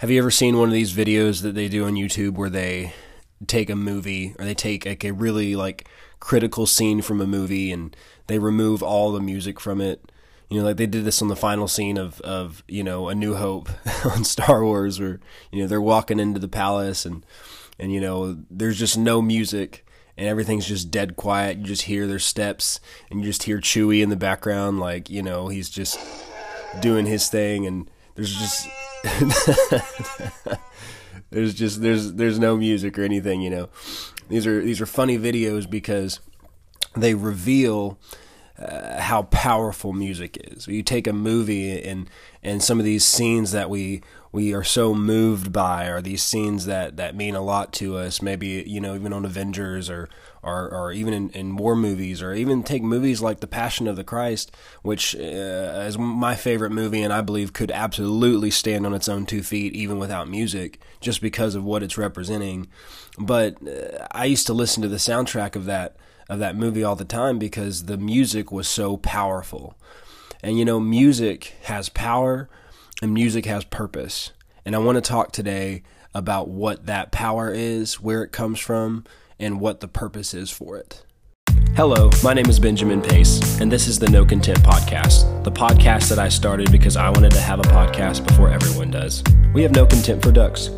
Have you ever seen one of these videos that they do on YouTube where they take a movie or they take like a really like critical scene from a movie and they remove all the music from it? You know, like they did this on the final scene of of you know A New Hope on Star Wars, where you know they're walking into the palace and and you know there's just no music and everything's just dead quiet. You just hear their steps and you just hear Chewie in the background, like you know he's just doing his thing, and there's just there's just there's there's no music or anything. You know, these are these are funny videos because they reveal uh, how powerful music is. You take a movie and and some of these scenes that we we are so moved by are these scenes that that mean a lot to us. Maybe you know even on Avengers or or, or even in, in war movies or even take movies like The Passion of the Christ, which uh, is my favorite movie and I believe could absolutely stand on its own two feet even without music, just because of what it's representing. But uh, I used to listen to the soundtrack of that of that movie all the time because the music was so powerful. And you know, music has power and music has purpose. And I want to talk today about what that power is, where it comes from, and what the purpose is for it. Hello, my name is Benjamin Pace, and this is the No Content Podcast, the podcast that I started because I wanted to have a podcast before everyone does. We have no content for ducks.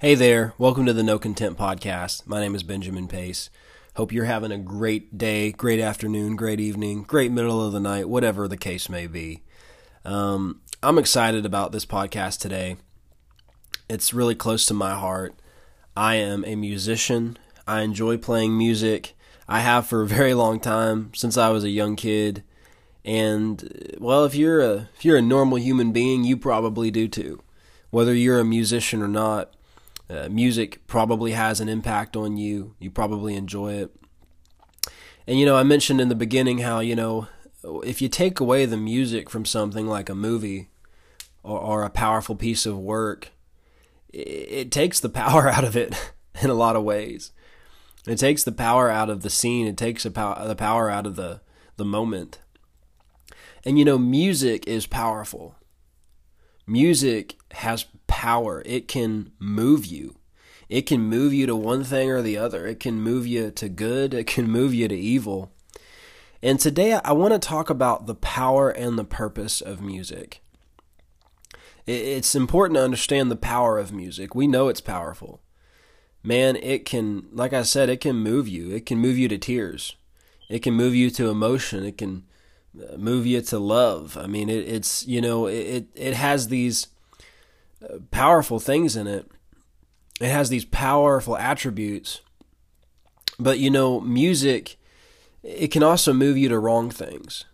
Hey there, welcome to the No Content Podcast. My name is Benjamin Pace. Hope you're having a great day, great afternoon, great evening, great middle of the night, whatever the case may be. Um, I'm excited about this podcast today. It's really close to my heart. I am a musician. I enjoy playing music. I have for a very long time since I was a young kid. And well, if you're a if you're a normal human being, you probably do too. Whether you're a musician or not, uh, music probably has an impact on you. You probably enjoy it. And, you know, I mentioned in the beginning how, you know, if you take away the music from something like a movie or, or a powerful piece of work, it, it takes the power out of it in a lot of ways. It takes the power out of the scene. It takes the power, the power out of the, the moment. And, you know, music is powerful. Music has power. It can move you. It can move you to one thing or the other. It can move you to good. It can move you to evil. And today I want to talk about the power and the purpose of music. It's important to understand the power of music. We know it's powerful. Man, it can, like I said, it can move you. It can move you to tears. It can move you to emotion. It can uh, move you to love. I mean, it, it's, you know, it, it has these powerful things in it. It has these powerful attributes. But you know, music it can also move you to wrong things.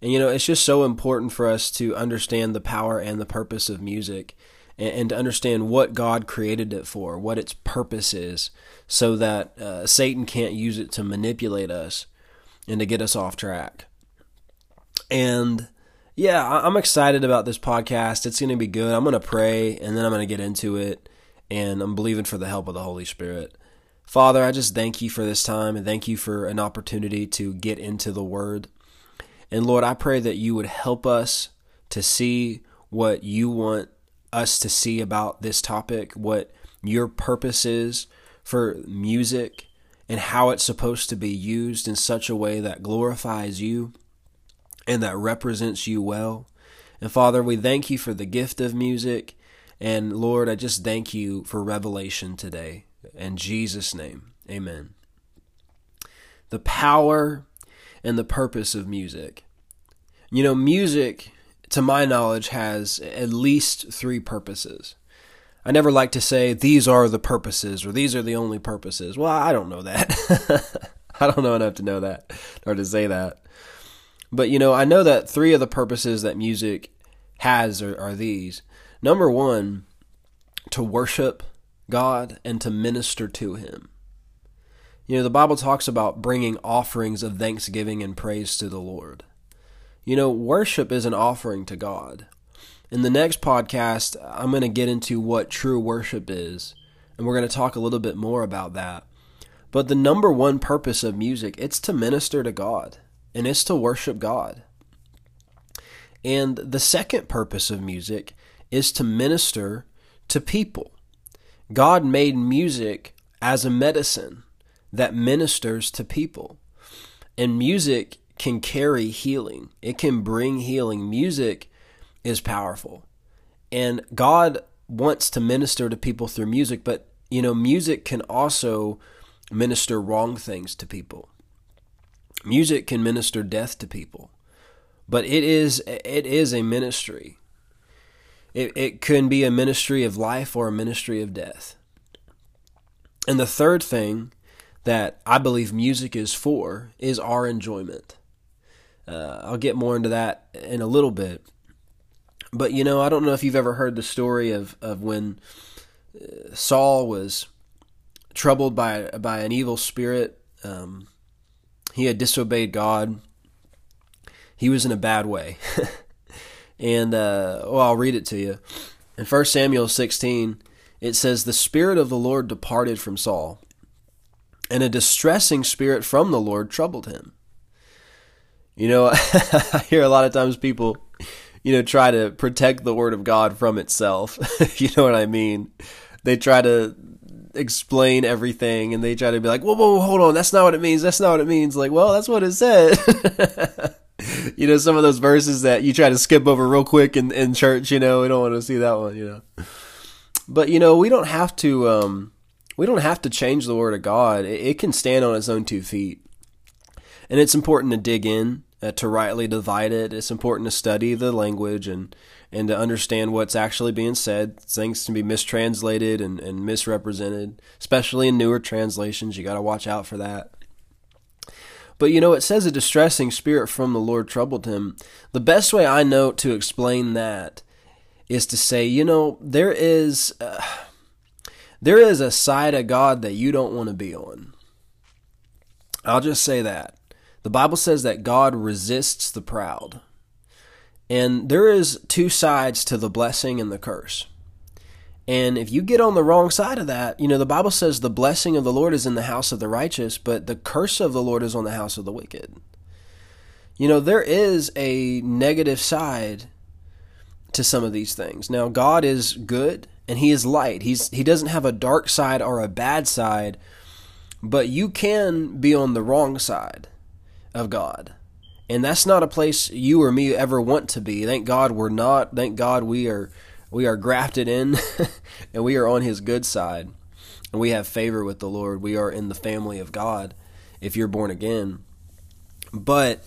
And you know, it's just so important for us to understand the power and the purpose of music and, and to understand what God created it for, what its purpose is, so that uh, Satan can't use it to manipulate us and to get us off track. And yeah, I'm excited about this podcast. It's going to be good. I'm going to pray and then I'm going to get into it. And I'm believing for the help of the Holy Spirit. Father, I just thank you for this time and thank you for an opportunity to get into the Word. And Lord, I pray that you would help us to see what you want us to see about this topic, what your purpose is for music, and how it's supposed to be used in such a way that glorifies you and that represents you well. And Father, we thank you for the gift of music. And Lord, I just thank you for revelation today. In Jesus' name, amen. The power and the purpose of music. You know, music, to my knowledge, has at least three purposes. I never like to say these are the purposes or these are the only purposes. Well, I don't know that. I don't know enough to know that or to say that. But you know, I know that three of the purposes that music has are, are these. Number one, to worship God and to minister to Him. You know, the Bible talks about bringing offerings of thanksgiving and praise to the Lord. You know, worship is an offering to God. In the next podcast, I'm going to get into what true worship is, and we're going to talk a little bit more about that. But the number one purpose of music, it's to minister to God, and it's to worship God. And the second purpose of music is to minister to people. God made music as a medicine that ministers to people. And music can carry healing, it can bring healing. Music is powerful. And God wants to minister to people through music, but you know, music can also minister wrong things to people. Music can minister death to people. But it is it is a ministry. It it can be a ministry of life or a ministry of death. And the third thing that I believe music is for is our enjoyment. Uh, I'll get more into that in a little bit. But you know, I don't know if you've ever heard the story of, of when uh, Saul was troubled by by an evil spirit. Um, he had disobeyed God. He was in a bad way. and uh, well, I'll read it to you. In 1 Samuel 16, it says, The Spirit of the Lord departed from Saul, and a distressing spirit from the Lord troubled him. You know, I hear a lot of times people, you know, try to protect the Word of God from itself. you know what I mean? They try to explain everything and they try to be like, whoa, whoa, whoa, hold on, that's not what it means, that's not what it means. Like, well, that's what it said. you know, some of those verses that you try to skip over real quick in, in church, you know, we don't want to see that one, you know. But, you know, we don't have to, um, we don't have to change the word of God. It, it can stand on its own two feet. And it's important to dig in, uh, to rightly divide it. It's important to study the language and, and to understand what's actually being said. Things can be mistranslated and, and misrepresented, especially in newer translations. You got to watch out for that. But you know, it says a distressing spirit from the Lord troubled him. The best way I know to explain that is to say, you know, there is uh, there is a side of God that you don't want to be on. I'll just say that. The Bible says that God resists the proud. And there is two sides to the blessing and the curse. And if you get on the wrong side of that, you know, the Bible says the blessing of the Lord is in the house of the righteous, but the curse of the Lord is on the house of the wicked. You know, there is a negative side to some of these things. Now, God is good and he is light. He's he doesn't have a dark side or a bad side, but you can be on the wrong side of God. And that's not a place you or me ever want to be. Thank God we're not. Thank God we are we are grafted in and we are on his good side. And we have favor with the Lord. We are in the family of God if you're born again. But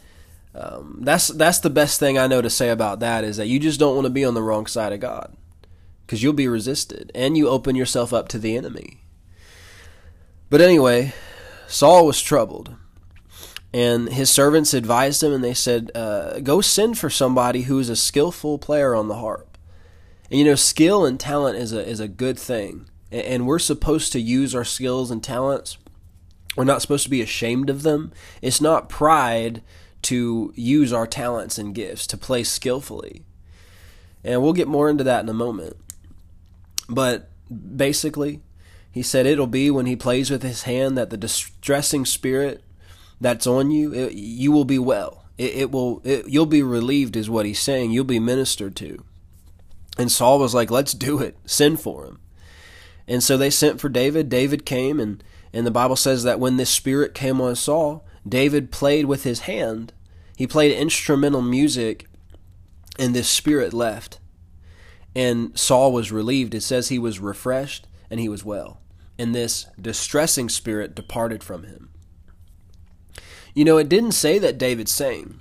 um, that's that's the best thing I know to say about that is that you just don't want to be on the wrong side of God because you'll be resisted and you open yourself up to the enemy. But anyway, Saul was troubled and his servants advised him, and they said, uh, "Go send for somebody who is a skillful player on the harp." And you know, skill and talent is a is a good thing, and we're supposed to use our skills and talents. We're not supposed to be ashamed of them. It's not pride to use our talents and gifts to play skillfully, and we'll get more into that in a moment. But basically, he said it'll be when he plays with his hand that the distressing spirit that's on you, it, you will be well. It, it will. It, you'll be relieved, is what he's saying. You'll be ministered to. And Saul was like, "Let's do it. Send for him." And so they sent for David. David came, and and the Bible says that when this spirit came on Saul, David played with his hand. He played instrumental music, and this spirit left. And Saul was relieved. It says he was refreshed and he was well. And this distressing spirit departed from him. You know, it didn't say that David sang.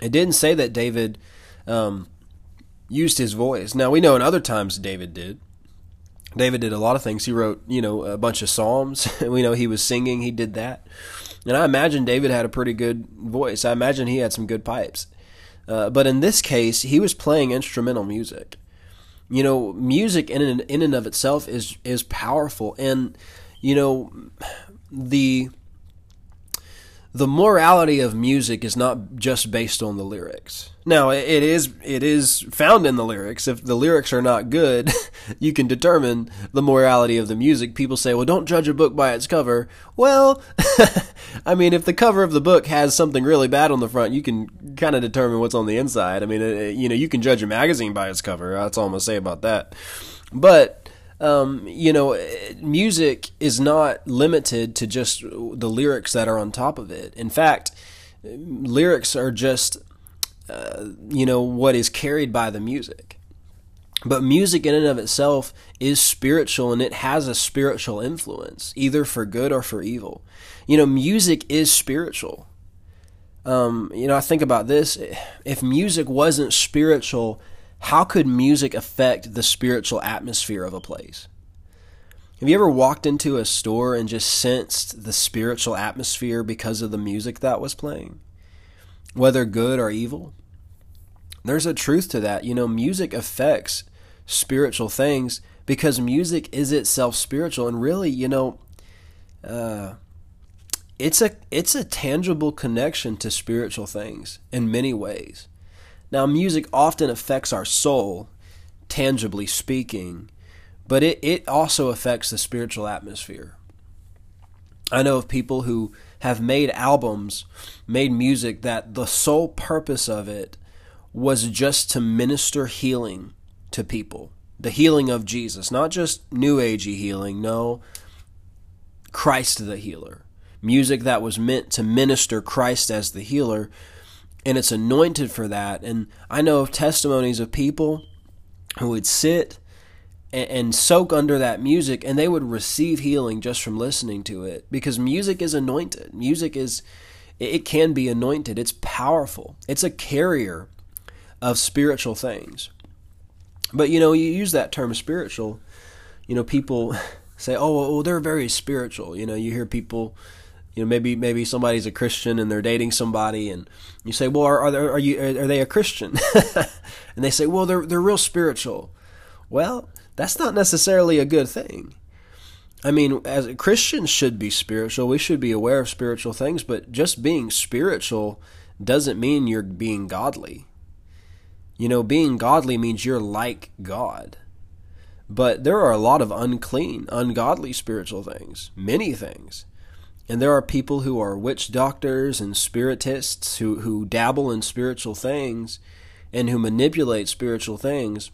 It didn't say that David um, used his voice. Now we know in other times David did. David did a lot of things. He wrote, you know, a bunch of psalms. we know he was singing. He did that, and I imagine David had a pretty good voice. I imagine he had some good pipes. Uh, but in this case, he was playing instrumental music. You know, music in and, in and of itself is is powerful, and you know, the the morality of music is not just based on the lyrics. Now, it is it is found in the lyrics. If the lyrics are not good, you can determine the morality of the music. People say, "Well, don't judge a book by its cover." Well, I mean, if the cover of the book has something really bad on the front, you can kind of determine what's on the inside. I mean, uh, you know, you can judge a magazine by its cover. That's all I'm gonna say about that. But um, you know, music is not limited to just the lyrics that are on top of it. In fact, lyrics are just, uh, you know, what is carried by the music. But music in and of itself is spiritual and it has a spiritual influence, either for good or for evil. You know, music is spiritual. Um, you know, I think about this. If music wasn't spiritual, how could music affect the spiritual atmosphere of a place? Have you ever walked into a store and just sensed the spiritual atmosphere because of the music that was playing? Whether good or evil? There's a truth to that. You know, music affects spiritual things because music is itself spiritual and really, you know, uh, it's a it's a tangible connection to spiritual things in many ways. Now, music often affects our soul, tangibly speaking, but it, it also affects the spiritual atmosphere. I know of people who have made albums, made music that the sole purpose of it was just to minister healing to people. The healing of Jesus, not just new agey healing, no, Christ the healer. Music that was meant to minister Christ as the healer and it's anointed for that. And I know of testimonies of people who would sit and, and, soak under that music and they would receive healing just from listening to it because music is anointed. Music is, it can be anointed, it's powerful, it's a carrier of spiritual things. But you know, you use that term spiritual, you know, people say, oh, well, they're very spiritual. You know, you hear people you know maybe maybe somebody's a christian and they're dating somebody and you say well are, are, there, are you are they a christian? And they say well they're they're real spiritual. Well that's not necessarily a good thing. I mean as christians should be spiritual. We should be aware of spiritual things but just being spiritual doesn't mean you're being godly. You know being godly means you're like god. But there are a lot of unclean ungodly spiritual things many things and there are people who are witch doctors and spiritists who, who dabble in spiritual things and who manipulate spiritual things.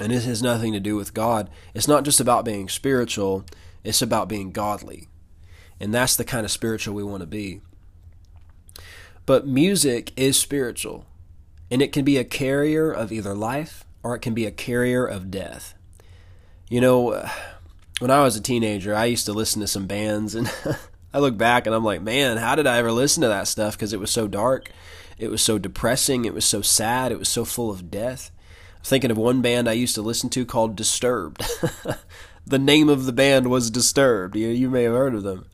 And it has nothing to do with God. It's not just about being spiritual, it's about being godly. And that's the kind of spiritual we want to be. But music is spiritual, and it can be a carrier of either life or it can be a carrier of death. You know, when I was a teenager, I used to listen to some bands, and I look back and I'm like, man, how did I ever listen to that stuff? Because it was so dark, it was so depressing, it was so sad, it was so full of death. I'm thinking of one band I used to listen to called Disturbed. the name of the band was Disturbed. You, you may have heard of them.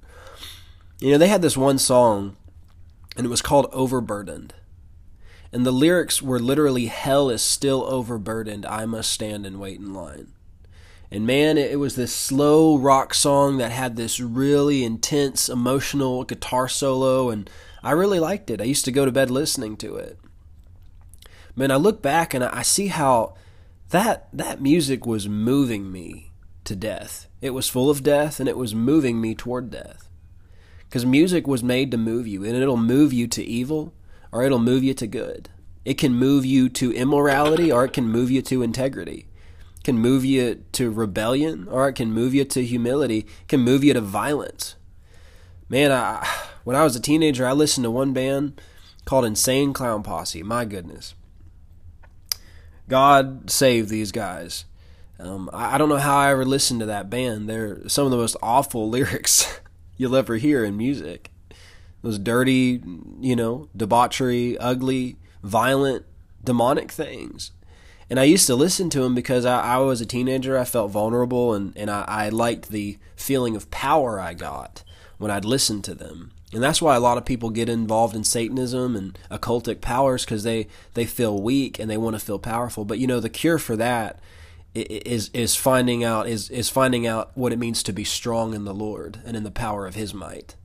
You know, they had this one song, and it was called Overburdened. And the lyrics were literally, Hell is still overburdened. I must stand and wait in line. And man, it was this slow rock song that had this really intense emotional guitar solo, and I really liked it. I used to go to bed listening to it. Man, I look back and I see how that that music was moving me to death. It was full of death and it was moving me toward death. Because music was made to move you, and it'll move you to evil or it'll move you to good. It can move you to immorality or it can move you to integrity can move you to rebellion or it can move you to humility, it can move you to violence. Man, I, when I was a teenager, I listened to one band called Insane Clown Posse. My goodness. God save these guys. Um, I, I don't know how I ever listened to that band. They're some of the most awful lyrics you'll ever hear in music. Those dirty, you know, debauchery, ugly, violent, demonic things. And I used to listen to them because I, I was a teenager. I felt vulnerable and, and I, I liked the feeling of power I got when I'd listen to them. And that's why a lot of people get involved in Satanism and occultic powers because they, they feel weak and they want to feel powerful. But you know, the cure for that is is finding out is is finding out what it means to be strong in the Lord and in the power of His might.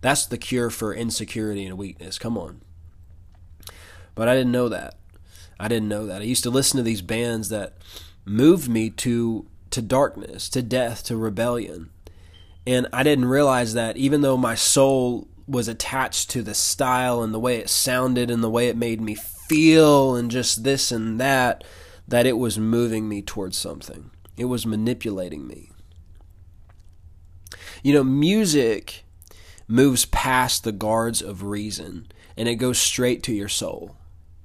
That's the cure for insecurity and weakness. Come on. But I didn't know that. I didn't know that. I used to listen to these bands that moved me to to darkness, to death, to rebellion. And I didn't realize that even though my soul was attached to the style and the way it sounded and the way it made me feel and just this and that, that it was moving me towards something. It was manipulating me. You know, music moves past the guards of reason and it goes straight to your soul.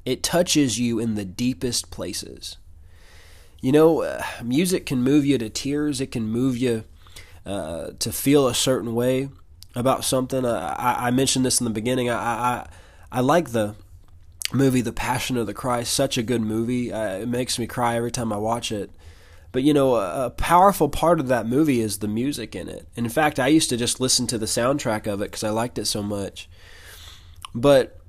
It touches you in the deepest places. You know, uh, music can move you to tears, it can move you uh, to feel a certain way about something. Uh, I, I, mentioned this in the beginning. I, I, I like the movie The Passion of the Christ. Such a good movie. Uh, it makes me cry every time I watch it. But you know, a, a powerful part of that movie is the music in it. In fact, I used to just listen to the soundtrack of it because I liked it so much. But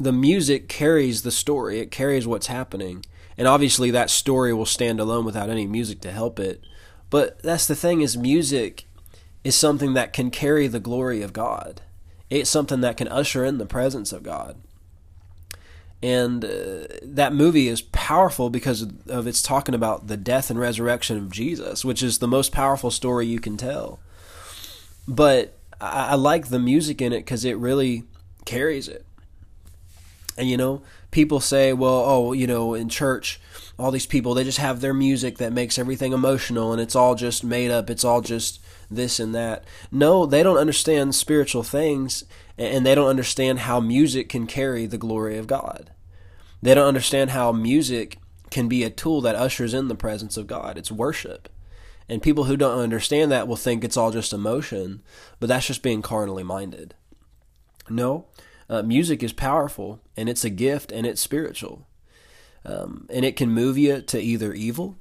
the music carries the story, it carries what's happening. And obviously that story will stand alone without any music to help it. But that's the thing is music is something that can carry the glory of God. It's something that can usher in the presence of God. And uh, that movie is powerful because of its talking about the death and resurrection of Jesus, which is the most powerful story you can tell. But I, I like the music in it because it really carries it. And you know, people say, well, oh, you know, in church, all these people, they just have their music that makes everything emotional and it's all just made up. It's all just this and that. No, they don't understand spiritual things and they don't understand how music can carry the glory of God. They don't understand how music can be a tool that ushers in the presence of God. It's worship. And people who don't understand that will think it's all just emotion, but that's just being carnally minded. No, uh, music is powerful and it's a gift and it's spiritual. Um, and it can move you to either evil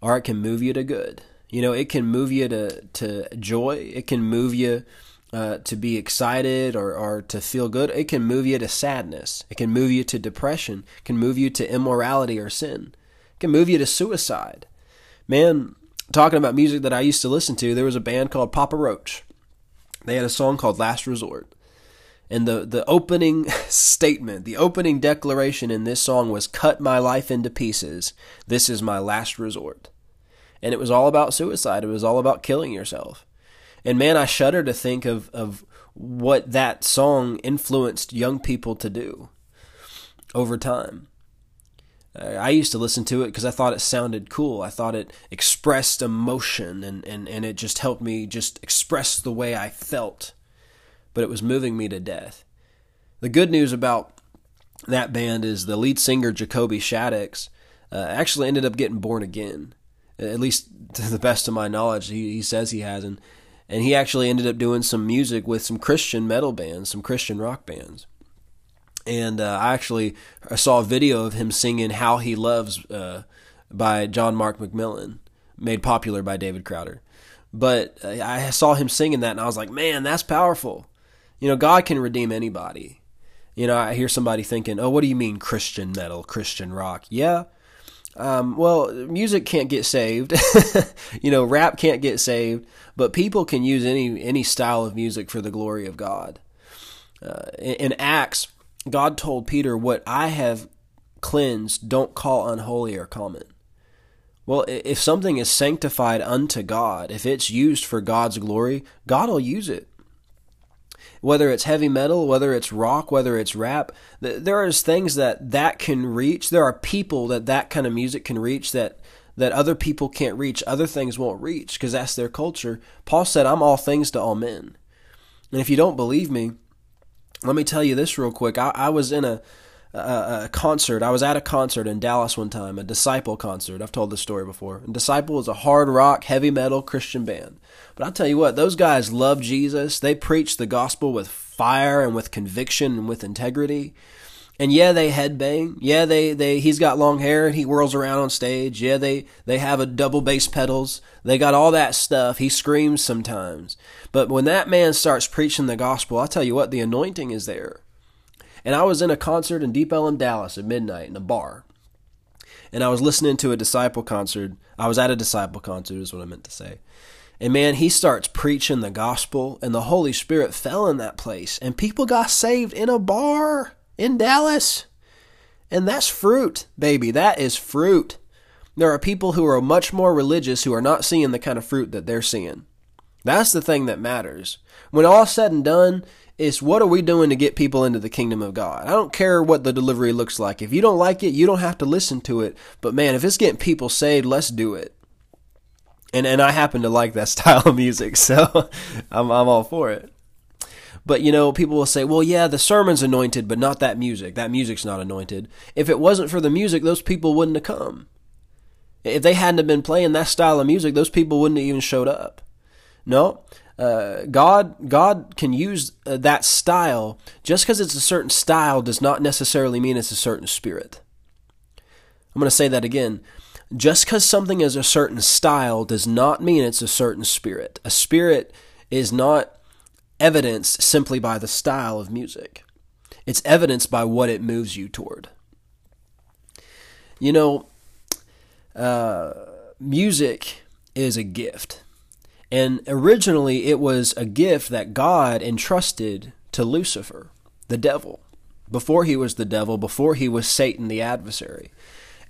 or it can move you to good. You know, it can move you to, to joy, it can move you uh, to be excited or, or to feel good. It can move you to sadness. It can move you to depression. It can move you to immorality or sin. It can move you to suicide. Man, talking about music that I used to listen to, there was a band called Papa Roach. They had a song called Last Resort. And the, the opening statement, the opening declaration in this song was Cut my life into pieces. This is my last resort. And it was all about suicide. It was all about killing yourself. And man, I shudder to think of, of what that song influenced young people to do over time. I used to listen to it because I thought it sounded cool. I thought it expressed emotion and, and, and it just helped me just express the way I felt. But it was moving me to death. The good news about that band is the lead singer, Jacoby Shaddix, uh, actually ended up getting born again. At least to the best of my knowledge, he, he says he has. And he actually ended up doing some music with some Christian metal bands, some Christian rock bands. And uh, I actually saw a video of him singing "How He Loves" uh, by John Mark McMillan, made popular by David Crowder. But uh, I saw him singing that, and I was like, "Man, that's powerful." You know, God can redeem anybody. You know, I hear somebody thinking, "Oh, what do you mean Christian metal, Christian rock?" Yeah, um, well, music can't get saved. you know, rap can't get saved, but people can use any any style of music for the glory of God. Uh, in, in Acts, God told Peter, "What I have cleansed, don't call unholy or common." Well, if something is sanctified unto God, if it's used for God's glory, God will use it whether it's heavy metal, whether it's rock, whether it's rap, there is things that that can reach. There are people that that kind of music can reach that that other people can't reach. Other things won't reach because that's their culture. Paul said, "I'm all things to all men." And if you don't believe me, let me tell you this real quick. I, I was in a a, concert. I was at a concert in Dallas one time, a Disciple concert. I've told this story before. And Disciple is a hard rock, heavy metal Christian band. But I'll tell you what, those guys love Jesus. They preach the gospel with fire and with conviction and with integrity. And yeah, they headbang. Yeah, they, they he's got long hair and he whirls around on stage. Yeah, they they have a double bass pedals. They got all that stuff. He screams sometimes. But when that man starts preaching the gospel, I'll tell you what, the anointing is there. And I was in a concert in Deep Ellum, Dallas at midnight in a bar. And I was listening to a disciple concert. I was at a disciple concert, is what I meant to say. And man, he starts preaching the gospel, and the Holy Spirit fell in that place, and people got saved in a bar in Dallas. And that's fruit, baby. That is fruit. There are people who are much more religious who are not seeing the kind of fruit that they're seeing. That's the thing that matters. When all's said and done, it's what are we doing to get people into the kingdom of God? I don't care what the delivery looks like. If you don't like it, you don't have to listen to it. But man, if it's getting people saved, let's do it. And and I happen to like that style of music, so I'm I'm all for it. But you know, people will say, "Well, yeah, the sermon's anointed, but not that music. That music's not anointed." If it wasn't for the music, those people wouldn't have come. If they hadn't have been playing that style of music, those people wouldn't have even showed up. No, uh, God God can use uh, that style. Just because it's a certain style does not necessarily mean it's a certain spirit. I'm going to say that again. Just because something is a certain style does not mean it's a certain spirit. A spirit is not evidenced simply by the style of music. It's evidenced by what it moves you toward. You know, uh, music is a gift. And originally, it was a gift that God entrusted to Lucifer, the devil, before he was the devil, before he was Satan, the adversary.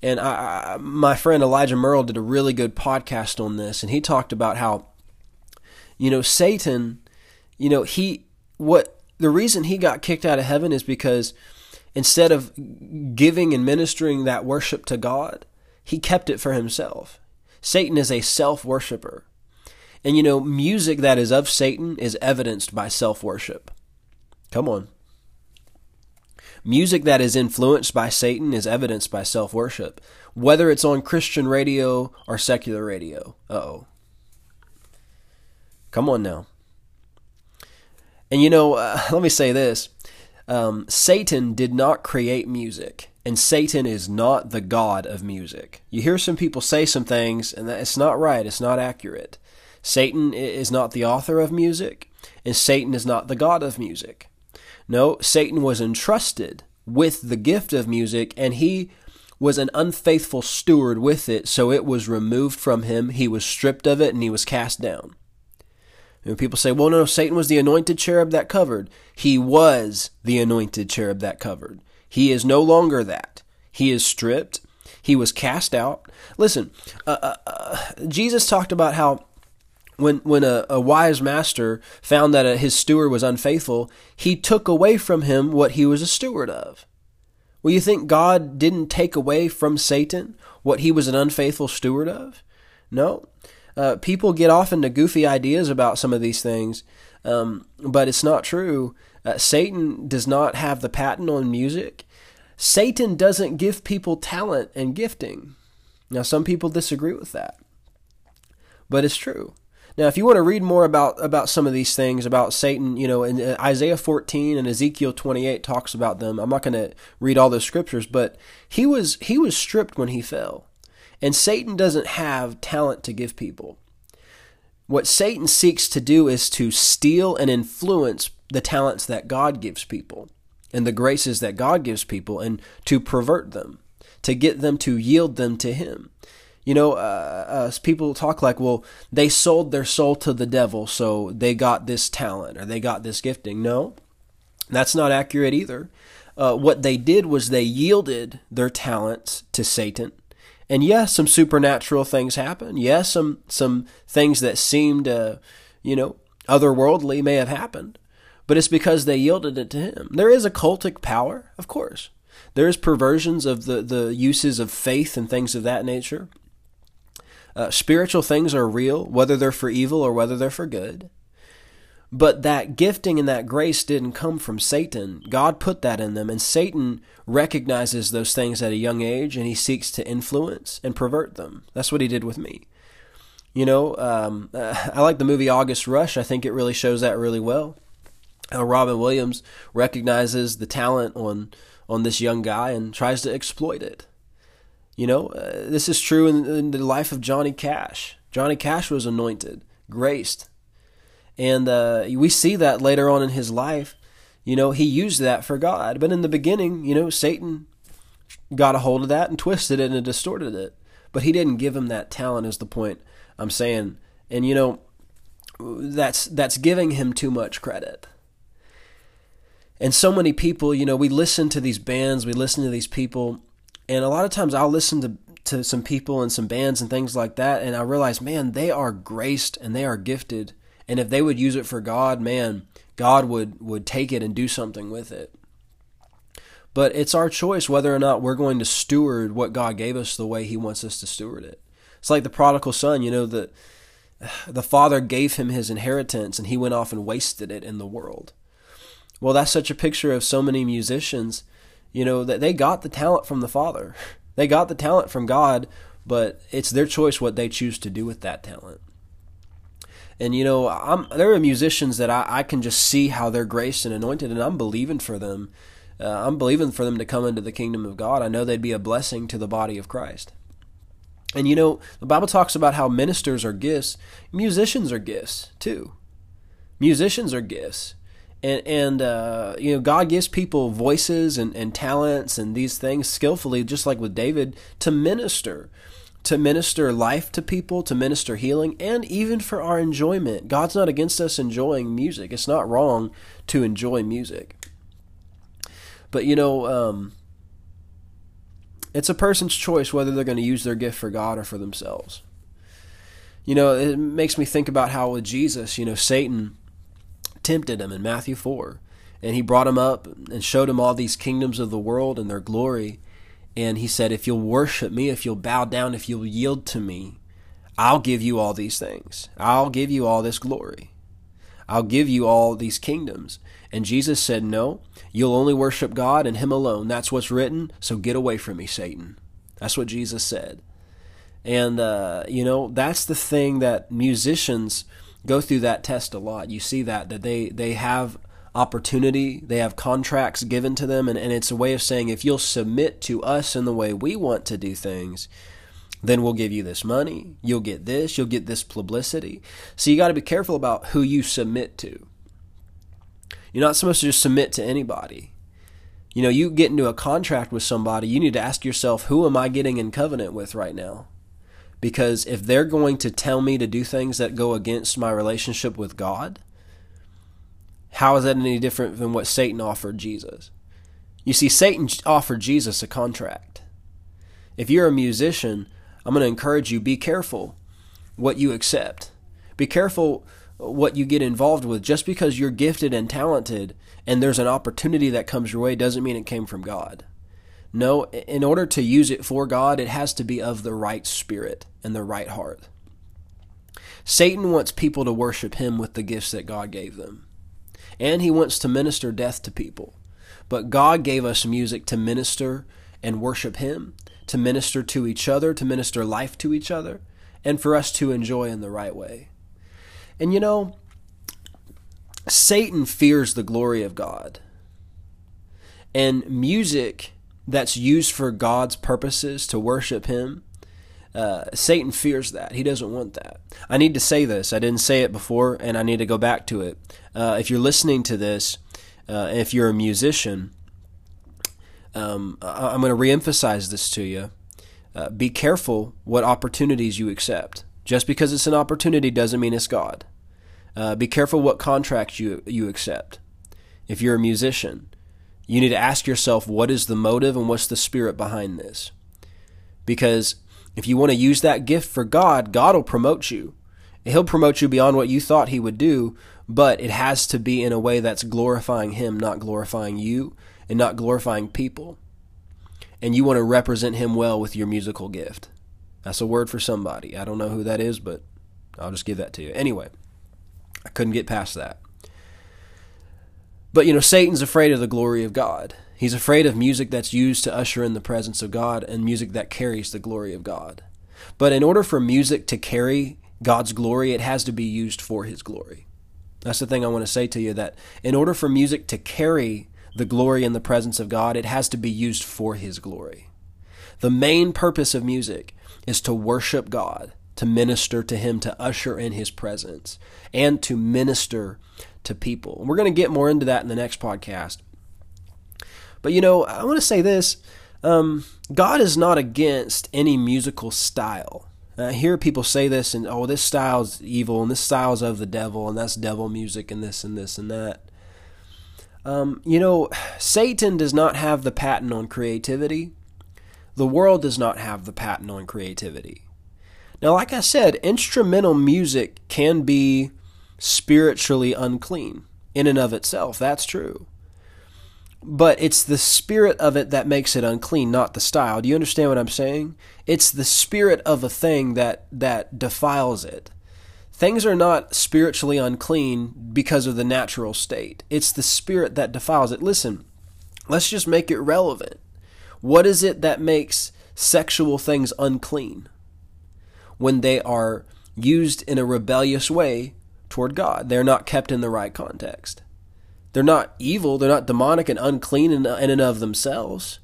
And I, I, my friend Elijah Merle did a really good podcast on this, and he talked about how, you know, Satan, you know, he, what, the reason he got kicked out of heaven is because instead of giving and ministering that worship to God, he kept it for himself. Satan is a self worshiper. And you know, music that is of Satan is evidenced by self worship. Come on. Music that is influenced by Satan is evidenced by self worship, whether it's on Christian radio or secular radio. Oh. Come on now. And you know, uh, let me say this um, Satan did not create music and Satan is not the god of music. You hear some people say some things, and that it's not right, it's not accurate. Satan is not the author of music, and Satan is not the god of music. No, Satan was entrusted with the gift of music, and he was an unfaithful steward with it, so it was removed from him. He was stripped of it, and he was cast down. And people say, well, no, Satan was the anointed cherub that covered. He was the anointed cherub that covered. He is no longer that. He is stripped. He was cast out. Listen, uh, uh, uh, Jesus talked about how when when a, a wise master found that a, his steward was unfaithful, he took away from him what he was a steward of. Well, you think God didn't take away from Satan what he was an unfaithful steward of? No. Uh, people get off into goofy ideas about some of these things, um, but it's not true. Uh, Satan does not have the patent on music. Satan doesn't give people talent and gifting. Now, some people disagree with that, but it's true. Now, if you want to read more about, about some of these things about Satan, you know, in Isaiah 14 and Ezekiel 28 talks about them. I'm not going to read all those scriptures, but he was he was stripped when he fell. And Satan doesn't have talent to give people. What Satan seeks to do is to steal and influence the talents that God gives people and the graces that God gives people and to pervert them, to get them to yield them to Him. You know, uh, uh, people talk like, well, they sold their soul to the devil, so they got this talent or they got this gifting. No, that's not accurate either. Uh, what they did was they yielded their talents to Satan. And yes, some supernatural things happen. Yes, some some things that seemed, uh, you know, otherworldly may have happened but it's because they yielded it to him. There is a cultic power, of course. There is perversions of the, the uses of faith and things of that nature. Uh, spiritual things are real, whether they're for evil or whether they're for good. But that gifting and that grace didn't come from Satan. God put that in them, and Satan recognizes those things at a young age, and he seeks to influence and pervert them. That's what he did with me. You know, um, I like the movie August Rush. I think it really shows that really well how Robin Williams recognizes the talent on on this young guy and tries to exploit it. You know, uh, this is true in, in, the life of Johnny Cash. Johnny Cash was anointed, graced, and uh, we see that later on in his life. You know, he used that for God, but in the beginning, you know, Satan got a hold of that and twisted it and distorted it. But he didn't give him that talent, is the point I'm saying. And you know, that's that's giving him too much credit. And so many people, you know, we listen to these bands, we listen to these people, and a lot of times I'll listen to to some people and some bands and things like that, and I realize, man, they are graced and they are gifted, and if they would use it for God, man, God would would take it and do something with it. But it's our choice whether or not we're going to steward what God gave us the way He wants us to steward it. It's like the prodigal son, you know, that the father gave him his inheritance and he went off and wasted it in the world. Well, that's such a picture of so many musicians, you know, that they got the talent from the father. They got the talent from God, but it's their choice what they choose to do with that talent. And you know, I'm there are musicians that I, I can just see how they're graced and anointed, and I'm believing for them. Uh, I'm believing for them to come into the kingdom of God. I know they'd be a blessing to the body of Christ. And you know, the Bible talks about how ministers are gifts, musicians are gifts too. Musicians are gifts. And, and uh, you know, God gives people voices and, and talents and these things skillfully, just like with David, to minister, to minister life to people, to minister healing, and even for our enjoyment. God's not against us enjoying music. It's not wrong to enjoy music. But you know, um, it's a person's choice whether they're going to use their gift for God or for themselves. You know, it makes me think about how with Jesus, you know, Satan tempted him in Matthew 4. And he brought him up and showed him all these kingdoms of the world and their glory. And he said, If you'll worship me, if you'll bow down, if you'll yield to me, I'll give you all these things. I'll give you all this glory. I'll give you all these kingdoms. And Jesus said, No, you'll only worship God and Him alone. That's what's written, so get away from me, Satan. That's what Jesus said. And, uh, you know, that's the thing that musicians go through that test a lot. You see that, that they, they have opportunity, they have contracts given to them, and, and it's a way of saying, if you'll submit to us in the way we want to do things, then we'll give you this money, you'll get this, you'll get this publicity. So you got to be careful about who you submit to. You're not supposed to just submit to anybody. You know, you get into a contract with somebody, you need to ask yourself, who am I getting in covenant with right now? Because if they're going to tell me to do things that go against my relationship with God, how is that any different than what Satan offered Jesus? You see, Satan offered Jesus a contract. If you're a musician, I'm going to encourage you be careful what you accept. Be careful what you get involved with. Just because you're gifted and talented and there's an opportunity that comes your way doesn't mean it came from God. No, in order to use it for God, it has to be of the right spirit and the right heart. Satan wants people to worship him with the gifts that God gave them. And he wants to minister death to people. But God gave us music to minister and worship him to minister to each other, to minister life to each other, and for us to enjoy in the right way. And you know, Satan fears the glory of God. And music that's used for God's purposes to worship Him, uh, Satan fears that. He doesn't want that. I need to say this. I didn't say it before, and I need to go back to it. Uh, if you're listening to this, uh, if you're a musician, um, I'm going to reemphasize this to you. Uh, be careful what opportunities you accept. Just because it's an opportunity doesn't mean it's God. Uh, be careful what contracts you you accept. If you're a musician, you need to ask yourself what is the motive and what's the spirit behind this. Because if you want to use that gift for God, God will promote you. He'll promote you beyond what you thought He would do, but it has to be in a way that's glorifying Him, not glorifying you and not glorifying people. And you want to represent Him well with your musical gift. That's a word for somebody. I don't know who that is, but I'll just give that to you. Anyway, I couldn't get past that. But you know, Satan's afraid of the glory of God. He's afraid of music that's used to usher in the presence of God and music that carries the glory of God. But in order for music to carry God's glory, it has to be used for His glory. That's the thing I want to say to you that in order for music to carry the glory and the presence of God, it has to be used for His glory. The main purpose of music is to worship God, to minister to Him, to usher in His presence, and to minister to people. And we're going to get more into that in the next podcast. But you know, I want to say this um, God is not against any musical style. I hear people say this and oh, this style's evil and this style's of the devil and that's devil music and this and this and that. Um, you know, Satan does not have the patent on creativity. The world does not have the patent on creativity. Now, like I said, instrumental music can be spiritually unclean in and of itself. That's true. But it's the spirit of it that makes it unclean, not the style. Do you understand what I'm saying? It's the spirit of a thing that that defiles it. Things are not spiritually unclean because of the natural state. It's the spirit that defiles it. Listen, let's just make it relevant. What is it that makes sexual things unclean? When they are used in a rebellious way toward God, they're not kept in the right context. They're not evil, they're not demonic and unclean in, and of themselves.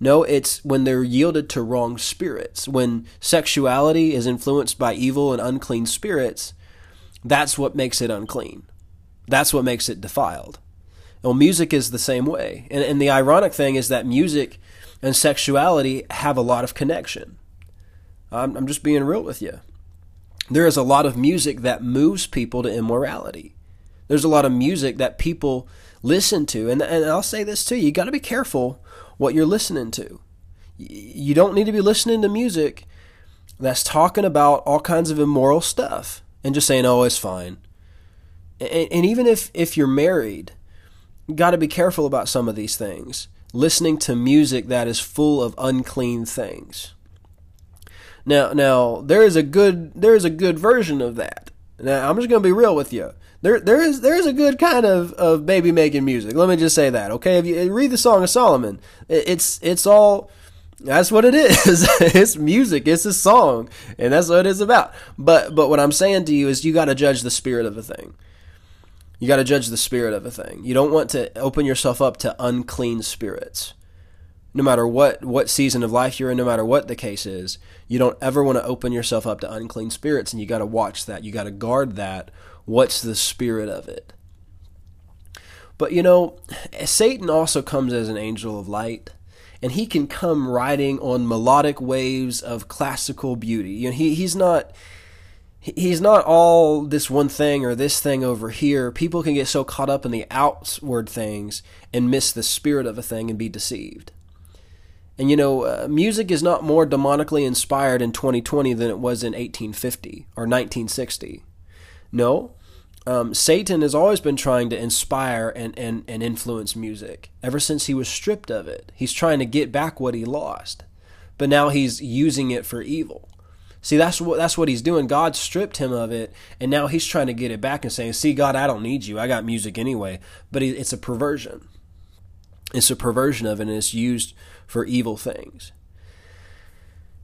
No, it's when they're yielded to wrong spirits. When sexuality is influenced by evil and unclean spirits, that's what makes it unclean. That's what makes it defiled. Well, music is the same way. And, and the ironic thing is that music and sexuality have a lot of connection. I'm, I'm just being real with you. There is a lot of music that moves people to immorality. There's a lot of music that people listen to. And, and I'll say this too you got to be careful what you're listening to. You don't need to be listening to music that's talking about all kinds of immoral stuff and just saying, oh, it's fine. And, and even if, if you're married, you got to be careful about some of these things. Listening to music that is full of unclean things. Now, now there is a good there is a good version of that. Now, I'm just to be real with you there there is there is a good kind of, of baby making music. Let me just say that, okay? If you read the Song of Solomon, it's it's all that's what it is. it's music. It's a song, and that's what it's about. But but what I'm saying to you is, you got to judge the spirit of a thing. You got to judge the spirit of a thing. You don't want to open yourself up to unclean spirits. No matter what what season of life you're in, no matter what the case is, you don't ever want to open yourself up to unclean spirits, and you got to watch that. You got to guard that What's the spirit of it? But you know, Satan also comes as an angel of light, and he can come riding on melodic waves of classical beauty. You know, he, he's not he's not all this one thing or this thing over here. People can get so caught up in the outward things and miss the spirit of a thing and be deceived. And you know, uh, music is not more demonically inspired in 2020 than it was in 1850 or 1960. No, um, Satan has always been trying to inspire and, and, and influence music ever since he was stripped of it. He's trying to get back what he lost, but now he's using it for evil. See, that's what that's what he's doing. God stripped him of it, and now he's trying to get it back and saying, "See, God, I don't need you. I got music anyway." But it's a perversion. It's a perversion of it, and it's used for evil things.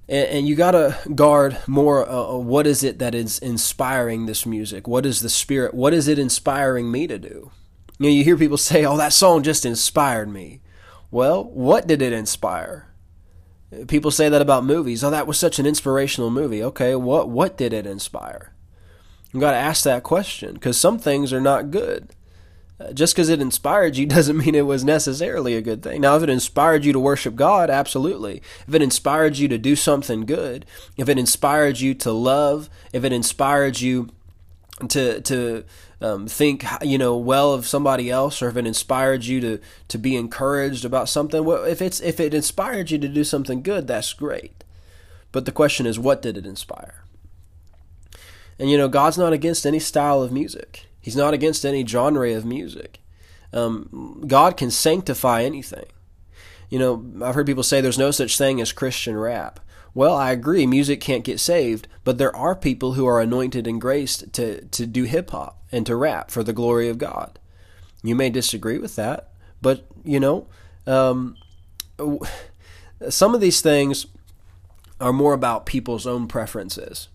And, and you got to guard more uh, uh, what is it that is inspiring this music? What is the spirit what is it inspiring me to do? You know you hear people say oh that song just inspired me. Well what did it inspire? People say that about movies. Oh that was such an inspirational movie. Okay what what did it inspire? You got to ask that question because some things are not good just because it inspired you doesn't mean it was necessarily a good thing. Now, if it inspired you to worship God, absolutely. If it inspired you to do something good, if it inspired you to love, if it inspired you to to um, think you know well of somebody else, or if it inspired you to to be encouraged about something, well, if it's if it inspired you to do something good, that's great. But the question is, what did it inspire? And you know, God's not against any style of music. He's not against any genre of music. Um, God can sanctify anything. You know, I've heard people say there's no such thing as Christian rap. Well, I agree, music can't get saved, but there are people who are anointed and graced to, to do hip hop and to rap for the glory of God. You may disagree with that, but, you know, um, some of these things are more about people's own preferences.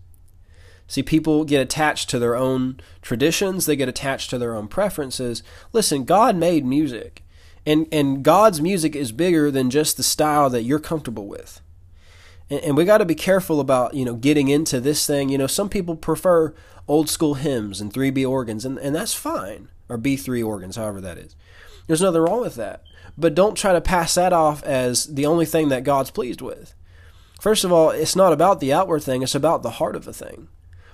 See, people get attached to their own traditions, they get attached to their own preferences. Listen, God made music, and, and God's music is bigger than just the style that you're comfortable with. And, and we got to be careful about, you know, getting into this thing. You know, some people prefer old school hymns and 3B organs, and, and that's fine, or B3 organs, however that is. There's nothing wrong with that. But don't try to pass that off as the only thing that God's pleased with. First of all, it's not about the outward thing, it's about the heart of the thing.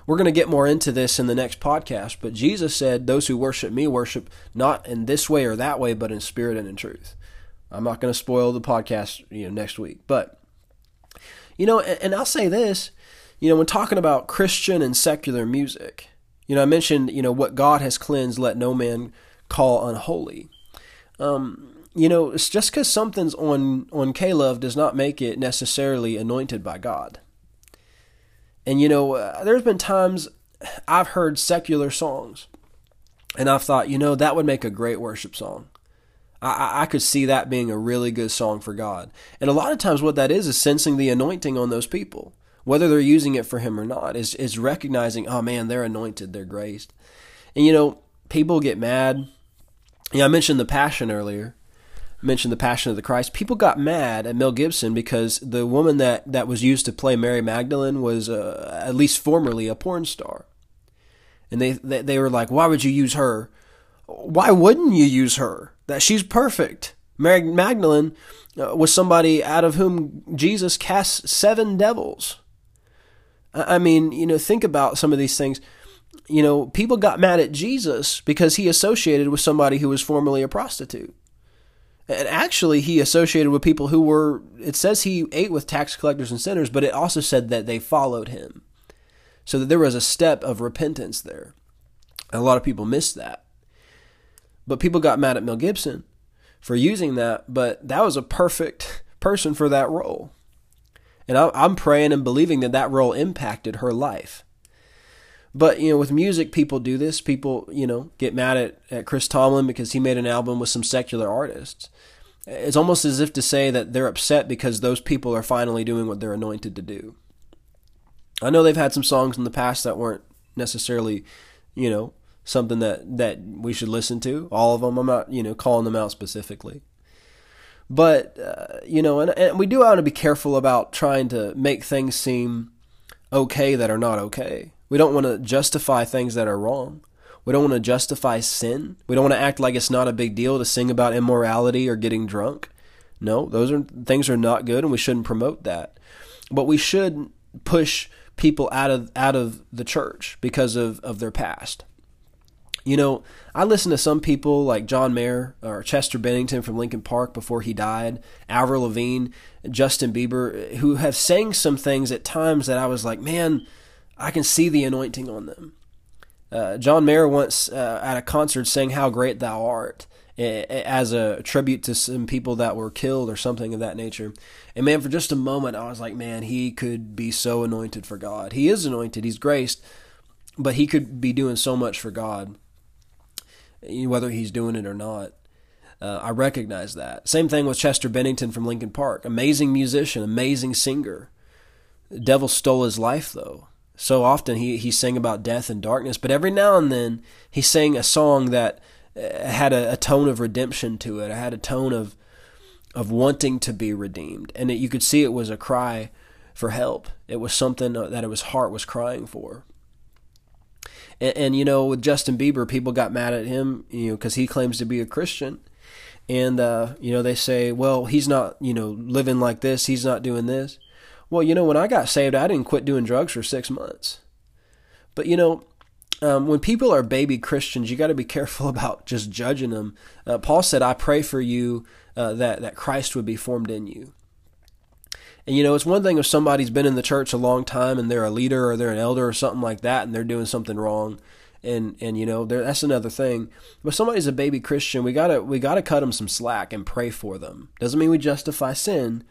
We're going to get more into this in the next podcast, but Jesus said, Those who worship me worship not in this way or that way, but in spirit and in truth. I'm not going to spoil the podcast you know, next week. But, you know, and, and I'll say this, you know, when talking about Christian and secular music, you know, I mentioned, you know, what God has cleansed, let no man call unholy. Um, you know, it's just because something's on on K-Love does not make it necessarily anointed by God. And you know, uh, there's been times I've heard secular songs, and I've thought, you know, that would make a great worship song. I, I could see that being a really good song for God. And a lot of times, what that is is sensing the anointing on those people, whether they're using it for Him or not. Is is recognizing, oh man, they're anointed, they're graced. And you know, people get mad. Yeah, I mentioned the passion earlier mentioned the Passion of the Christ, people got mad at Mel Gibson because the woman that, that was used to play Mary Magdalene was uh, at least formerly a porn star, and they, they they were like, "Why would you use her? Why wouldn't you use her? That she's perfect." Mary Magdalene uh, was somebody out of whom Jesus cast seven devils. I mean, you know, think about some of these things. You know, people got mad at Jesus because he associated with somebody who was formerly a prostitute. And actually, he associated with people who were, it says he ate with tax collectors and sinners, but it also said that they followed him. So that there was a step of repentance there. And a lot of people missed that. But people got mad at Mel Gibson for using that, but that was a perfect person for that role. And I'm praying and believing that that role impacted her life. But you know, with music, people do this. People, you know, get mad at, at Chris Tomlin because he made an album with some secular artists. It's almost as if to say that they're upset because those people are finally doing what they're anointed to do. I know they've had some songs in the past that weren't necessarily, you know, something that that we should listen to. All of them. I'm not, you know, calling them out specifically. But uh, you know, and, and we do want to be careful about trying to make things seem okay that are not okay. We don't want to justify things that are wrong. We don't want to justify sin. We don't want to act like it's not a big deal to sing about immorality or getting drunk. No, those are things are not good and we shouldn't promote that. But we should push people out of out of the church because of, of their past. You know, I listen to some people like John Mayer or Chester Bennington from Linkin Park before he died, Avril Lavigne, Justin Bieber, who have sang some things at times that I was like, man, I can see the anointing on them. Uh, John Mayer once uh, at a concert sang "How Great Thou Art" as a tribute to some people that were killed or something of that nature. And man, for just a moment, I was like, man, he could be so anointed for God. He is anointed, he's graced, but he could be doing so much for God, whether he's doing it or not. Uh, I recognize that. Same thing with Chester Bennington from Linkin Park. Amazing musician, amazing singer. The devil stole his life, though so often he, he sang about death and darkness, but every now and then he sang a song that uh, had a, a tone of redemption to it. It had a tone of of wanting to be redeemed, and it, you could see it was a cry for help. It was something that his heart was crying for. And, and you know, with Justin Bieber, people got mad at him, you know, because he claims to be a Christian, and uh, you know they say, well, he's not, you know, living like this. He's not doing this. Well, you know, when I got saved, I didn't quit doing drugs for six months. But, you know, um, when people are baby Christians, you got to be careful about just judging them. Uh, Paul said, I pray for you uh, that, that Christ would be formed in you. And, you know, it's one thing if somebody's been in the church a long time and they're a leader or they're an elder or something like that and they're doing something wrong. And, and you know that's another thing. But somebody's a baby Christian, we gotta we gotta cut them some slack and pray for them. Doesn't mean we justify sin,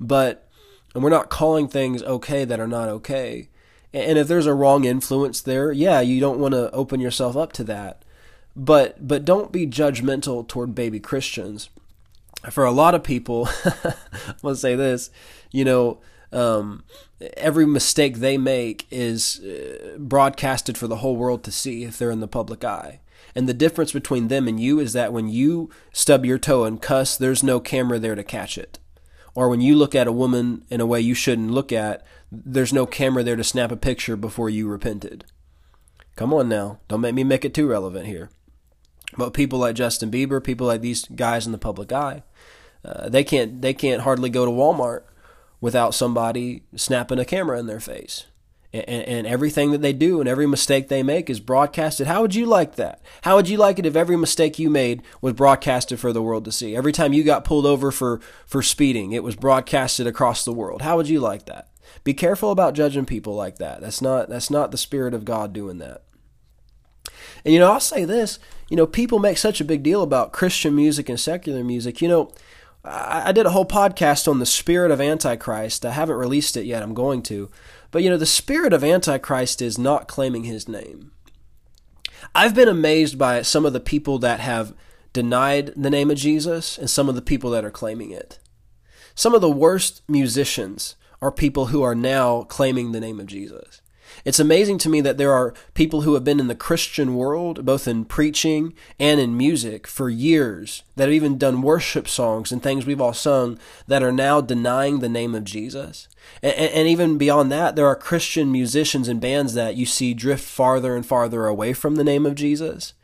but and we're not calling things okay that are not okay. And if there's a wrong influence there, yeah, you don't want to open yourself up to that. But but don't be judgmental toward baby Christians. For a lot of people, to say this, you know, um, every mistake they make is uh, broadcasted for the whole world to see if they're in the public eye. And the difference between them and you is that when you stub your toe and cuss, there's no camera there to catch it or when you look at a woman in a way you shouldn't look at, there's no camera there to snap a picture before you repented. Come on now, don't make me make it too relevant here. But people like Justin Bieber, people like these guys in the public eye, uh, they can't they can't hardly go to Walmart without somebody snapping a camera in their face. And, and, everything that they do and every mistake they make is broadcasted. How would you like that? How would you like it if every mistake you made was broadcasted for the world to see? Every time you got pulled over for, for speeding, it was broadcasted across the world. How would you like that? Be careful about judging people like that. That's not that's not the spirit of God doing that. And you know, I'll say this, you know, people make such a big deal about Christian music and secular music. You know, I, I did a whole podcast on the spirit of Antichrist. I haven't released it yet. I'm going to. But you know, the spirit of Antichrist is not claiming his name. I've been amazed by some of the people that have denied the name of Jesus and some of the people that are claiming it. Some of the worst musicians are people who are now claiming the name of Jesus. It's amazing to me that there are people who have been in the Christian world, both in preaching and in music, for years, that have even done worship songs and things we've all sung that are now denying the name of Jesus. And, and, even beyond that, there are Christian musicians and bands that you see drift farther and farther away from the name of Jesus.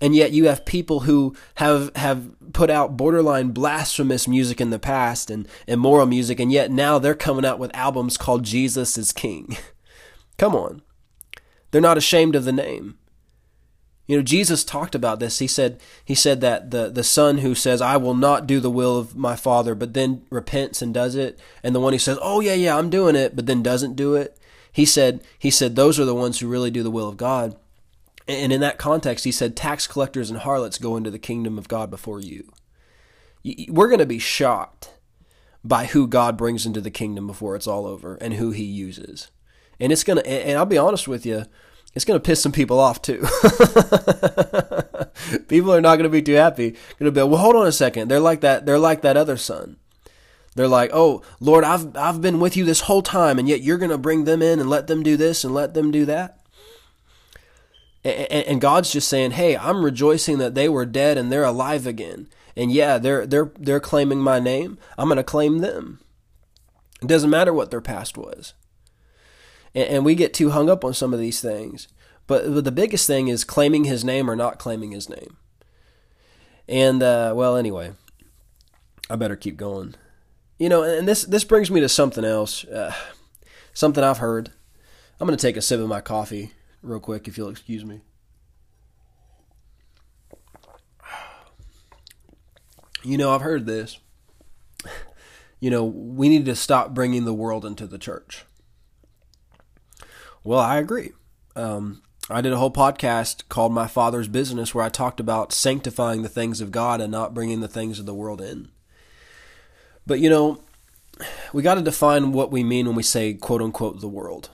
And yet you have people who have have put out borderline blasphemous music in the past and immoral music, and yet now they're coming out with albums called Jesus is King. Come on. They're not ashamed of the name. You know, Jesus talked about this. He said he said that the the son who says, "I will not do the will of my father," but then repents and does it, and the one who says, "Oh yeah, yeah, I'm doing it," but then doesn't do it. He said he said those are the ones who really do the will of God. And in that context, he said, "Tax collectors and harlots go into the kingdom of God before you." We're going to be shocked by who God brings into the kingdom before it's all over and who he uses and it's gonna. And I'll be honest with you, it's gonna piss some people off too. people are not gonna be too happy. Gonna be well. Hold on a second. They're like that. They're like that other son. They're like, oh Lord, I've I've been with you this whole time, and yet you're gonna bring them in and let them do this and let them do that. And, and God's just saying, hey, I'm rejoicing that they were dead and they're alive again. And yeah, they're they're they're claiming my name. I'm gonna claim them. It doesn't matter what their past was and, and we get too hung up on some of these things. But, but the biggest thing is claiming his name or not claiming his name. And uh, well, anyway, I better keep going. You know, and this this brings me to something else, uh, something I've heard. I'm going to take a sip of my coffee real quick, if you'll excuse me. You know, I've heard this. You know, we need to stop bringing the world into the church. Well, I agree. Um, I did a whole podcast called My Father's Business where I talked about sanctifying the things of God and not bringing the things of the world in. But, you know, we got to define what we mean when we say quote unquote the world.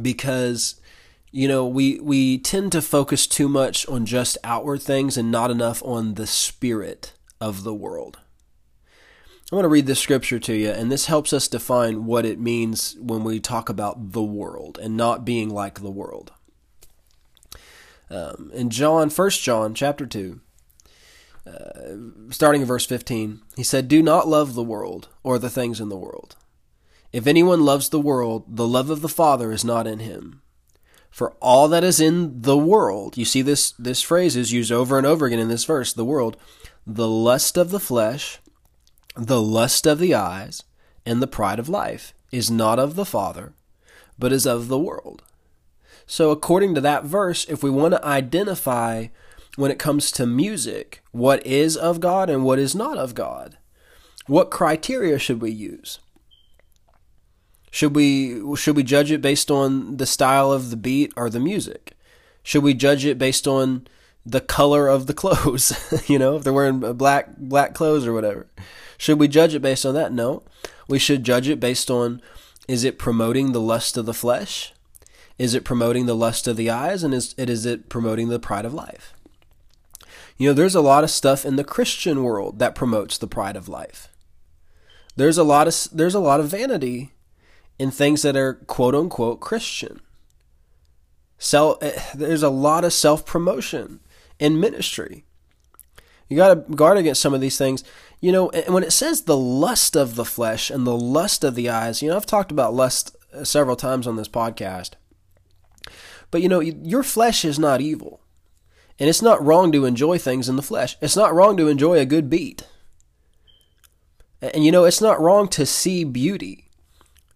Because, you know, we, we tend to focus too much on just outward things and not enough on the spirit of the world. I want to read this scripture to you, and this helps us define what it means when we talk about the world and not being like the world. Um, in John, First John, chapter two, uh, starting in verse fifteen, he said, "Do not love the world or the things in the world. If anyone loves the world, the love of the Father is not in him. For all that is in the world, you see this this phrase is used over and over again in this verse, the world, the lust of the flesh." The lust of the eyes and the pride of life is not of the Father, but is of the world. So, according to that verse, if we want to identify when it comes to music what is of God and what is not of God, what criteria should we use? Should we should we judge it based on the style of the beat or the music? Should we judge it based on the color of the clothes? you know, if they're wearing black black clothes or whatever. Should we judge it based on that? No. We should judge it based on is it promoting the lust of the flesh? Is it promoting the lust of the eyes? And is it is it promoting the pride of life? You know, there's a lot of stuff in the Christian world that promotes the pride of life. There's a lot of there's a lot of vanity in things that are quote unquote Christian. Sell, eh, there's a lot of self promotion in ministry. You got to guard against some of these things. You know, and when it says the lust of the flesh and the lust of the eyes, you know, I've talked about lust uh, several times on this podcast. But you know, your flesh is not evil. And it's not wrong to enjoy things in the flesh. It's not wrong to enjoy a good beat. And you know, it's not wrong to see beauty.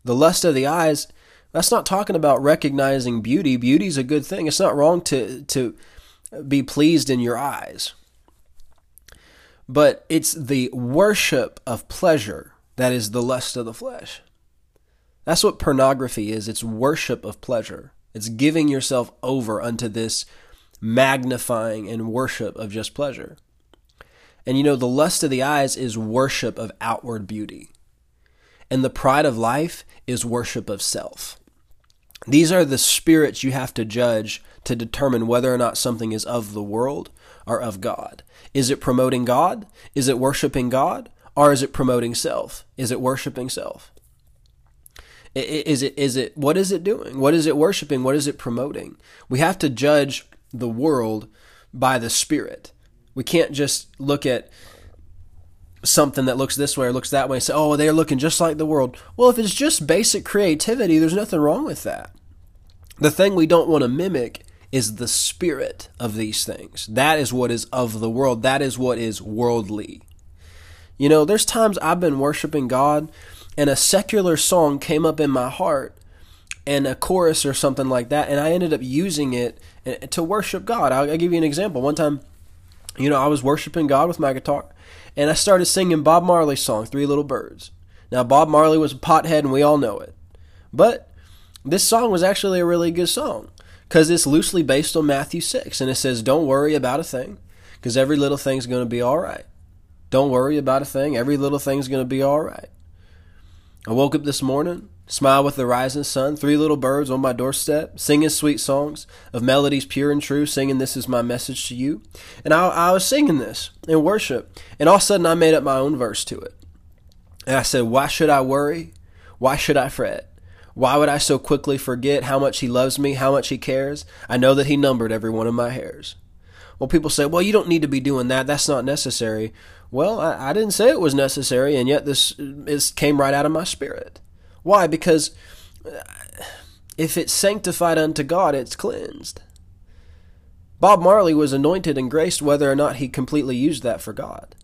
The lust of the eyes, that's not talking about recognizing beauty. Beauty's a good thing. It's not wrong to to be pleased in your eyes. But it's the worship of pleasure that is the lust of the flesh. That's what pornography is. It's worship of pleasure. It's giving yourself over unto this magnifying and worship of just pleasure. And you know, the lust of the eyes is worship of outward beauty. And the pride of life is worship of self. These are the spirits you have to judge to determine whether or not something is of the world or of God. Is it promoting God? Is it worshiping God? Or is it promoting self? Is it worshiping self? Is it is it what is it doing? What is it worshiping? What is it promoting? We have to judge the world by the spirit. We can't just look at something that looks this way or looks that way and say, "Oh, they're looking just like the world." Well, if it's just basic creativity, there's nothing wrong with that. The thing we don't want to mimic is the spirit of these things. That is what is of the world. That is what is worldly. You know, there's times I've been worshiping God and a secular song came up in my heart and a chorus or something like that, and I ended up using it eh, to worship God. I'll, I'll give you an example. One time, you know, I was worshiping God with my guitar, and I started singing Bob Marley's song, Three Little Birds. Now, Bob Marley was a pothead, and we all know it. But this song was actually a really good song because it's loosely based on Matthew 6, and it says, Don't worry about a thing, because every little thing's going to be all right. Don't worry about a thing, every little thing's going to be all right. I woke up this morning, smiled with the rising sun, three little birds on my doorstep, singing sweet songs of melodies pure and true, singing This is my message to you. And I, I was singing this in worship, and all of a sudden I made up my own verse to it. And I said, Why should I worry? Why should I fret? Why would I so quickly forget how much he loves me, how much he cares? I know that he numbered every one of my hairs. Well, people say, well, you don't need to be doing that. That's not necessary. Well, I, I didn't say it was necessary, and yet this is, came right out of my spirit. Why? Because uh, if it's sanctified unto God, it's cleansed. Bob Marley was anointed and graced whether or not he completely used that for God.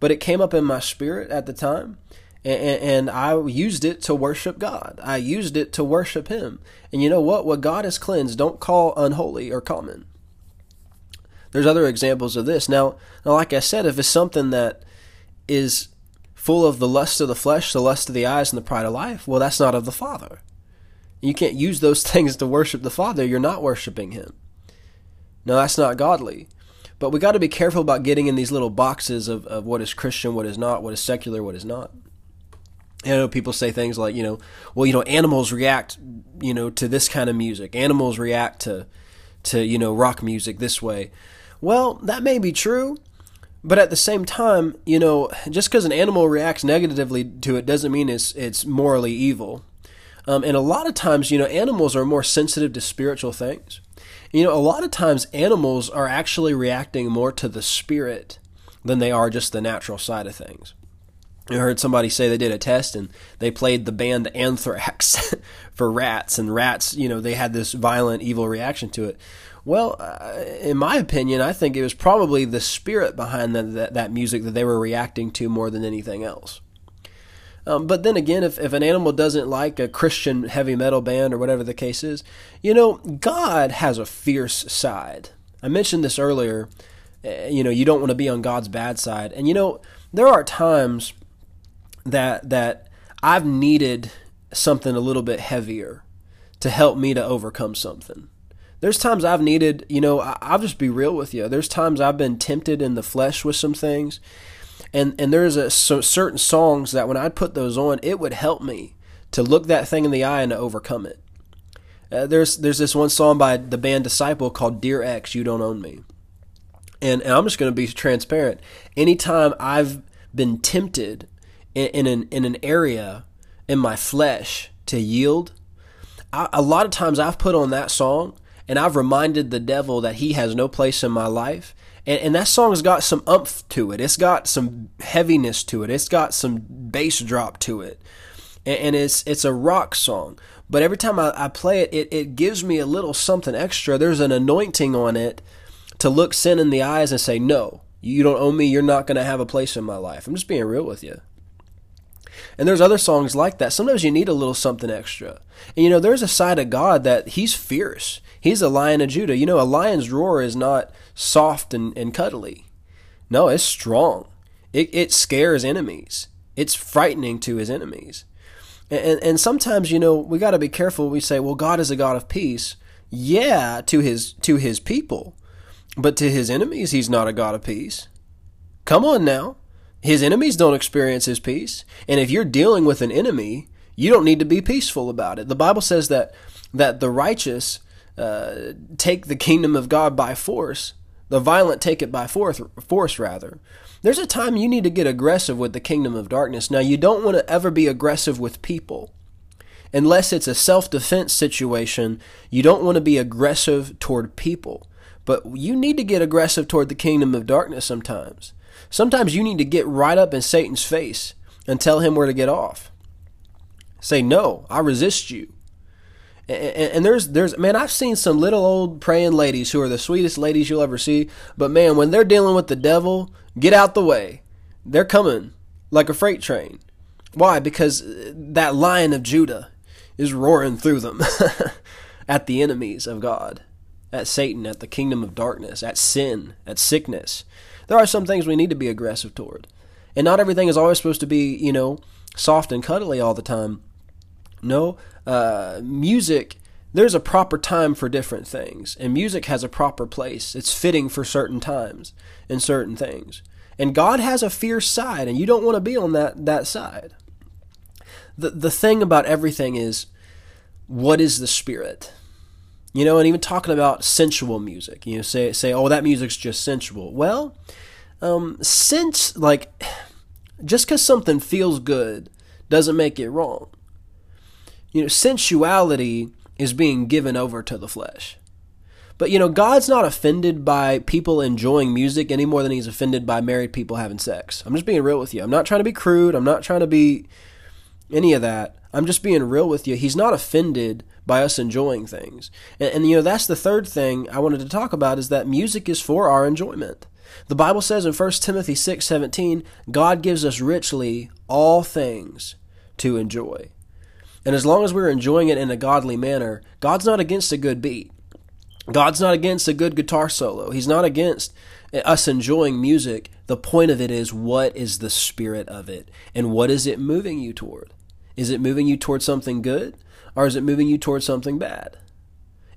But it came up in my spirit at the time, and, I used it to worship God. I used it to worship Him. And you know what? What God has cleansed, don't call unholy or common. There's other examples of this. Now, now, like I said, if it's something that is full of the lust of the flesh, the lust of the eyes, and the pride of life, well, that's not of the Father. You can't use those things to worship the Father. You're not worshiping Him. No, that's not godly. But we got to be careful about getting in these little boxes of, of what is Christian, what is not, what is secular, what is not. I know people say things like, you know, well, you know, animals react, you know, to this kind of music. Animals react to, to you know, rock music this way. Well, that may be true, but at the same time, you know, just because an animal reacts negatively to it doesn't mean it's it's morally evil. Um, and a lot of times, you know, animals are more sensitive to spiritual things. You know, a lot of times animals are actually reacting more to the spirit than they are just the natural side of things. I heard somebody say they did a test and they played the band Anthrax for rats, and rats, you know, they had this violent, evil reaction to it. Well, uh, in my opinion, I think it was probably the spirit behind the, that, that music that they were reacting to more than anything else. Um, but then again, if, if an animal doesn't like a Christian heavy metal band or whatever the case is, you know, God has a fierce side. I mentioned this earlier. Uh, you know, you don't want to be on God's bad side. And you know, there are times that that I've needed something a little bit heavier to help me to overcome something there's times I've needed, you know, I'll just be real with you. There's times I've been tempted in the flesh with some things, and and there's a so certain songs that when I'd put those on, it would help me to look that thing in the eye and to overcome it. Uh, there's there's this one song by the band Disciple called "Dear X, You Don't Own Me," and, and I'm just going to be transparent. Anytime I've been tempted in, in an in an area in my flesh to yield, I, a lot of times I've put on that song and I've reminded the devil that he has no place in my life. And, and that song's got some umph to it. It's got some heaviness to it. It's got some bass drop to it. And, and it's it's a rock song. But every time I, I play it, it, it gives me a little something extra. There's an anointing on it to look sin in the eyes and say, No, you don't owe me. You're not going to have a place in my life. I'm just being real with you. And there's other songs like that. Sometimes you need a little something extra. And you know, there's a side of God that He's fierce. He's a lion of Judah. You know, a lion's roar is not soft and, and cuddly. No, it's strong. It, it scares enemies. It's frightening to his enemies. And, and, and sometimes, you know, we got to be careful. We say, well, God is a God of peace. Yeah, to his to his people. But to his enemies, he's not a God of peace. Come on now. His enemies don't experience his peace. And if you're dealing with an enemy, you don't need to be peaceful about it. The Bible says that that the righteous uh, take the kingdom of God by force. The violent take it by force, force rather. There's a time you need to get aggressive with the kingdom of darkness. Now, you don't want to ever be aggressive with people. Unless it's a self defense situation, you don't want to be aggressive toward people. But you need to get aggressive toward the kingdom of darkness sometimes. Sometimes you need to get right up in Satan's face and tell him where to get off. Say, no, I resist you. And, there's there's man, I've seen some little old praying ladies who are the sweetest ladies you'll ever see. But man, when they're dealing with the devil, get out the way. They're coming like a freight train. Why? Because uh, that lion of Judah is roaring through them at the enemies of God, at Satan, at the kingdom of darkness, at sin, at sickness. There are some things we need to be aggressive toward. And not everything is always supposed to be, you know, soft and cuddly all the time. No, uh, music, there's a proper time for different things, and music has a proper place. It's fitting for certain times and certain things. And God has a fierce side, and you don't want to be on that, that side. The, the thing about everything is what is the spirit? You know, and even talking about sensual music, you know, say, say oh, that music's just sensual. Well, um, since, like, just because something feels good doesn't make it wrong. You know, sensuality is being given over to the flesh. But you know, God's not offended by people enjoying music any more than he's offended by married people having sex. I'm just being real with you. I'm not trying to be crude. I'm not trying to be any of that. I'm just being real with you. He's not offended by us enjoying things. And, and, you know, that's the third thing I wanted to talk about is that music is for our enjoyment. The Bible says in 1 Timothy 6:17, God gives us richly all things to enjoy. And as long as we're enjoying it in a godly manner, God's not against a good beat. God's not against a good guitar solo. He's not against us enjoying music. The point of it is what is the spirit of it? And what is it moving you toward? Is it moving you towards something good? Or is it moving you towards something bad?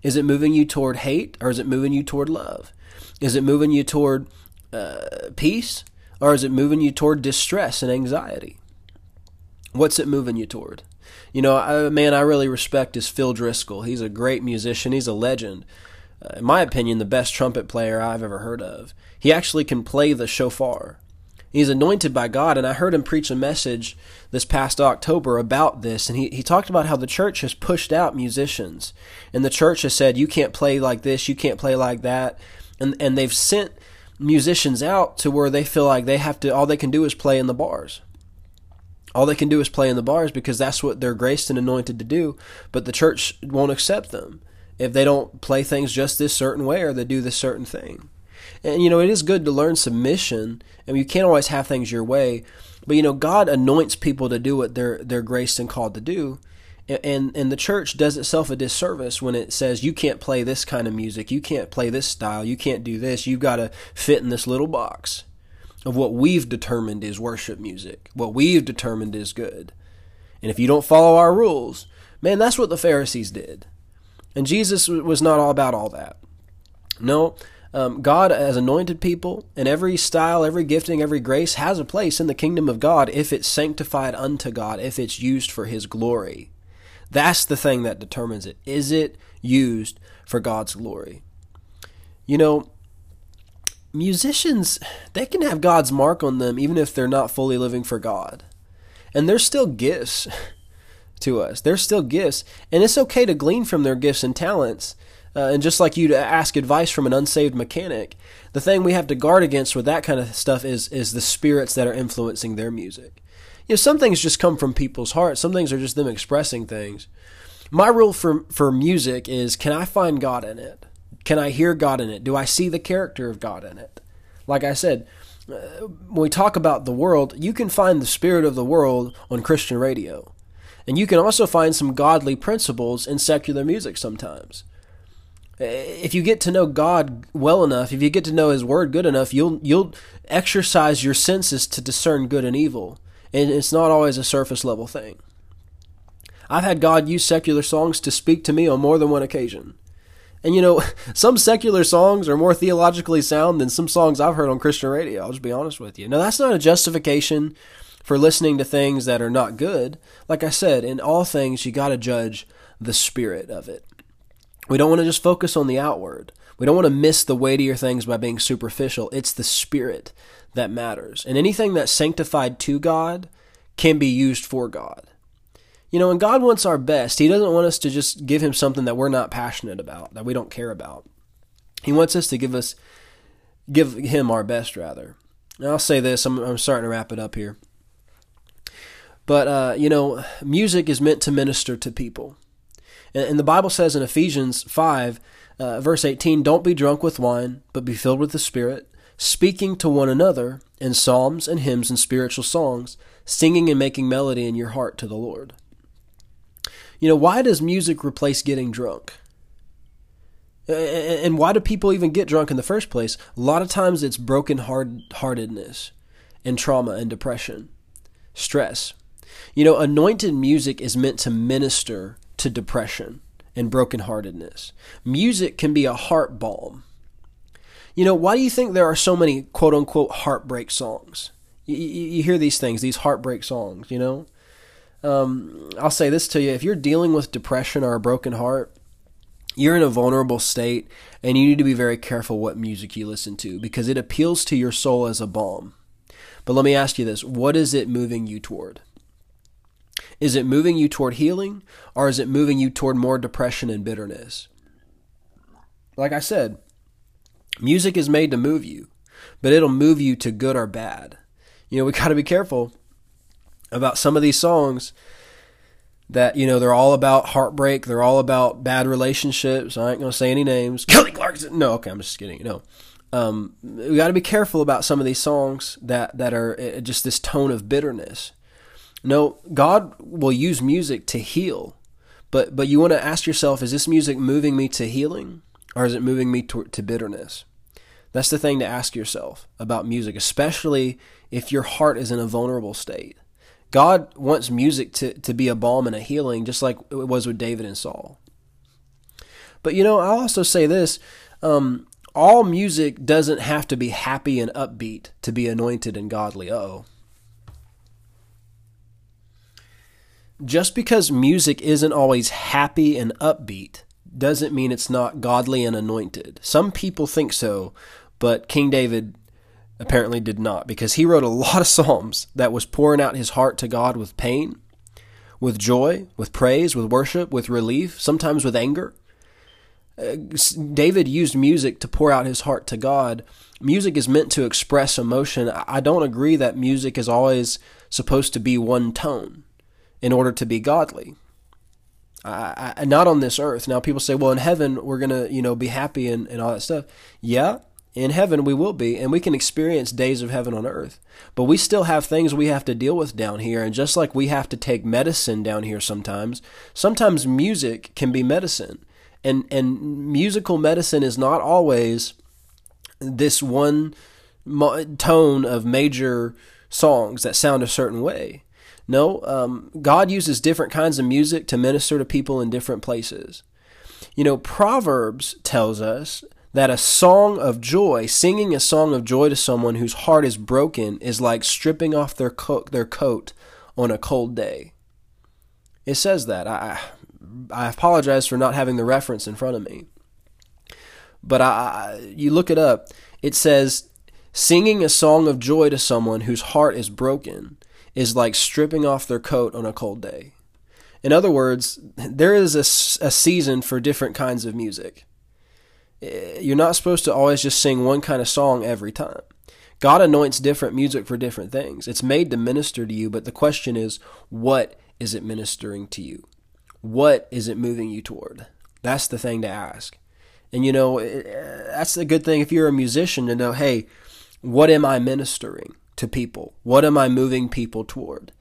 Is it moving you toward hate? Or is it moving you toward love? Is it moving you toward uh, peace? Or is it moving you toward distress and anxiety? What's it moving you toward? You know, a man I really respect is Phil Driscoll. He's a great musician. He's a legend. Uh, in my opinion, the best trumpet player I've ever heard of. He actually can play the shofar. He's anointed by God, and I heard him preach a message this past October about this, and he, he talked about how the church has pushed out musicians, and the church has said, you can't play like this, you can't play like that, and, and they've sent musicians out to where they feel like they have to, all they can do is play in the bars. All they can do is play in the bars because that's what they're graced and anointed to do. But the church won't accept them if they don't play things just this certain way or they do this certain thing. And you know, it is good to learn submission, and you can't always have things your way. But you know, God anoints people to do what they're they're graced and called to do. And and the church does itself a disservice when it says you can't play this kind of music, you can't play this style, you can't do this, you've got to fit in this little box of what we've determined is worship music, what we've determined is good. And if you don't follow our rules, man, that's what the Pharisees did. And Jesus was not all about all that. No, um, God has anointed people, and every style, every gifting, every grace has a place in the kingdom of God if it's sanctified unto God, if it's used for His glory. That's the thing that determines it. Is it used for God's glory? You know, musicians they can have God's mark on them even if they're not fully living for God. And they're still gifts to us. They're still gifts, and it's okay to glean from their gifts and talents. Uh, and just like you to ask advice from an unsaved mechanic, the thing we have to guard against with that kind of stuff is is the spirits that are influencing their music. You know, some things just come from people's hearts. Some things are just them expressing things. My rule for for music is: can I find God in it? Can I hear God in it? Do I see the character of God in it? Like I said, uh, when we talk about the world, you can find the spirit of the world on Christian radio. And you can also find some godly principles in secular music sometimes. If you get to know God well enough, if you get to know His Word good enough, you'll you'll exercise your senses to discern good and evil, and it's not always a surface level thing. I've had God use secular songs to speak to me on more than one occasion. And you know, some secular songs are more theologically sound than some songs I've heard on Christian radio. I'll just be honest with you. Now, that's not a justification for listening to things that are not good. Like I said, in all things, you got to judge the spirit of it. We don't want to just focus on the outward. We don't want to miss the weightier things by being superficial. It's the spirit that matters. And anything that's sanctified to God can be used for God. You know, and God wants our best. He doesn't want us to just give him something that we're not passionate about, that we don't care about. He wants us to give us give him our best rather. And I'll say this, I'm, I'm starting to wrap it up here. But uh, you know, music is meant to minister to people. And, the Bible says in Ephesians 5 uh, verse 18, don't be drunk with wine, but be filled with the Spirit, speaking to one another in psalms and hymns and spiritual songs, singing and making melody in your heart to the Lord. You know, why does music replace getting drunk? And why do people even get drunk in the first place? A lot of times it's broken heartedness and trauma and depression, stress. You know, anointed music is meant to minister to depression and brokenheartedness. Music can be a heart balm. You know, why do you think there are so many quote unquote heartbreak songs? You, you, you hear these things, these heartbreak songs, you know? um, I'll say this to you: if you're dealing with depression or a broken heart, you're in a vulnerable state, and you need to be very careful what music you listen to because it appeals to your soul as a balm. But let me ask you this: what is it moving you toward? Is it moving you toward healing, or is it moving you toward more depression and bitterness? Like I said, music is made to move you, but it'll move you to good or bad. You know, we got to be careful about some of these songs that you know they're all about heartbreak they're all about bad relationships. I ain't gonna say any names. Kelly clarkson. No okay i'm just kidding no. Um, we got to be careful about some of these songs that that are uh, just this tone of bitterness no god will use music to heal but but you want to ask yourself is this music moving me to healing or is it moving me to, to bitterness that's the thing to ask yourself about music especially if your heart is in a vulnerable state God wants music to, to be a balm and a healing, just like it was with David and Saul. But you know, I'll also say this um, all music doesn't have to be happy and upbeat to be anointed and godly. Oh. Just because music isn't always happy and upbeat doesn't mean it's not godly and anointed. Some people think so, but King David apparently did not because he wrote a lot of psalms that was pouring out his heart to God with pain, with joy, with praise, with worship, with relief, sometimes with anger. Uh, David used music to pour out his heart to God. Music is meant to express emotion. I don't agree that music is always supposed to be one tone in order to be godly. I, I, not on this earth. Now people say, well, in heaven we're gonna, you know, be happy and, and all that stuff. Yeah, in heaven we will be, and we can experience days of heaven on earth. But we still have things we have to deal with down here, and just like we have to take medicine down here sometimes, sometimes music can be medicine. And and musical medicine is not always this one tone of major songs that sound a certain way. No, um, God uses different kinds of music to minister to people in different places. You know, Proverbs tells us that a song of joy, singing a song of joy to someone whose heart is broken, is like stripping off their coat, their coat on a cold day. It says that. I, I apologize for not having the reference in front of me. But I, you look it up. It says, singing a song of joy to someone whose heart is broken is like stripping off their coat on a cold day. In other words, there is a, a season for different kinds of music. Eh, you're not supposed to always just sing one kind of song every time. God anoints different music for different things. It's made to minister to you, but the question is, what is it ministering to you? What is it moving you toward? That's the thing to ask. And you know, eh, that's a good thing if you're a musician to know, hey, What am I ministering to people? What am I moving people toward?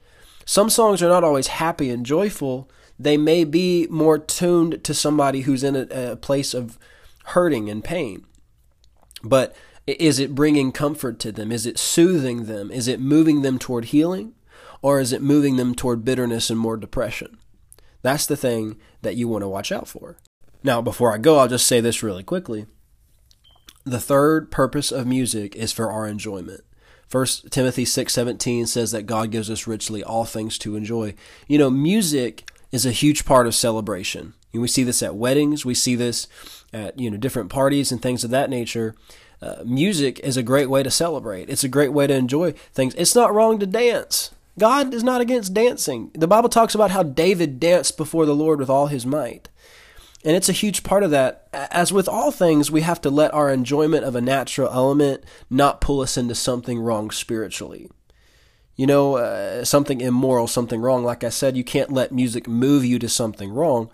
Some songs are not always happy and joyful. They may be more tuned to somebody who's in a, a place of hurting and pain. But is it bringing comfort to them? Is it soothing them? Is it moving them toward healing? Or is it moving them toward bitterness and more depression? That's the thing that you want to watch out for. Now, before I go, I'll just say this really quickly. The third purpose of music is for our enjoyment. First Timothy 6:17 says that God gives us richly all things to enjoy. You know, music is a huge part of celebration. And we see this at weddings, we see this at, you know, different parties and things of that nature. Uh, music is a great way to celebrate. It's a great way to enjoy things. It's not wrong to dance. God is not against dancing. The Bible talks about how David danced before the Lord with all his might. And it's a huge part of that. As with all things, we have to let our enjoyment of a natural element not pull us into something wrong spiritually. You know, uh, something immoral, something wrong. Like I said, you can't let music move you to something wrong.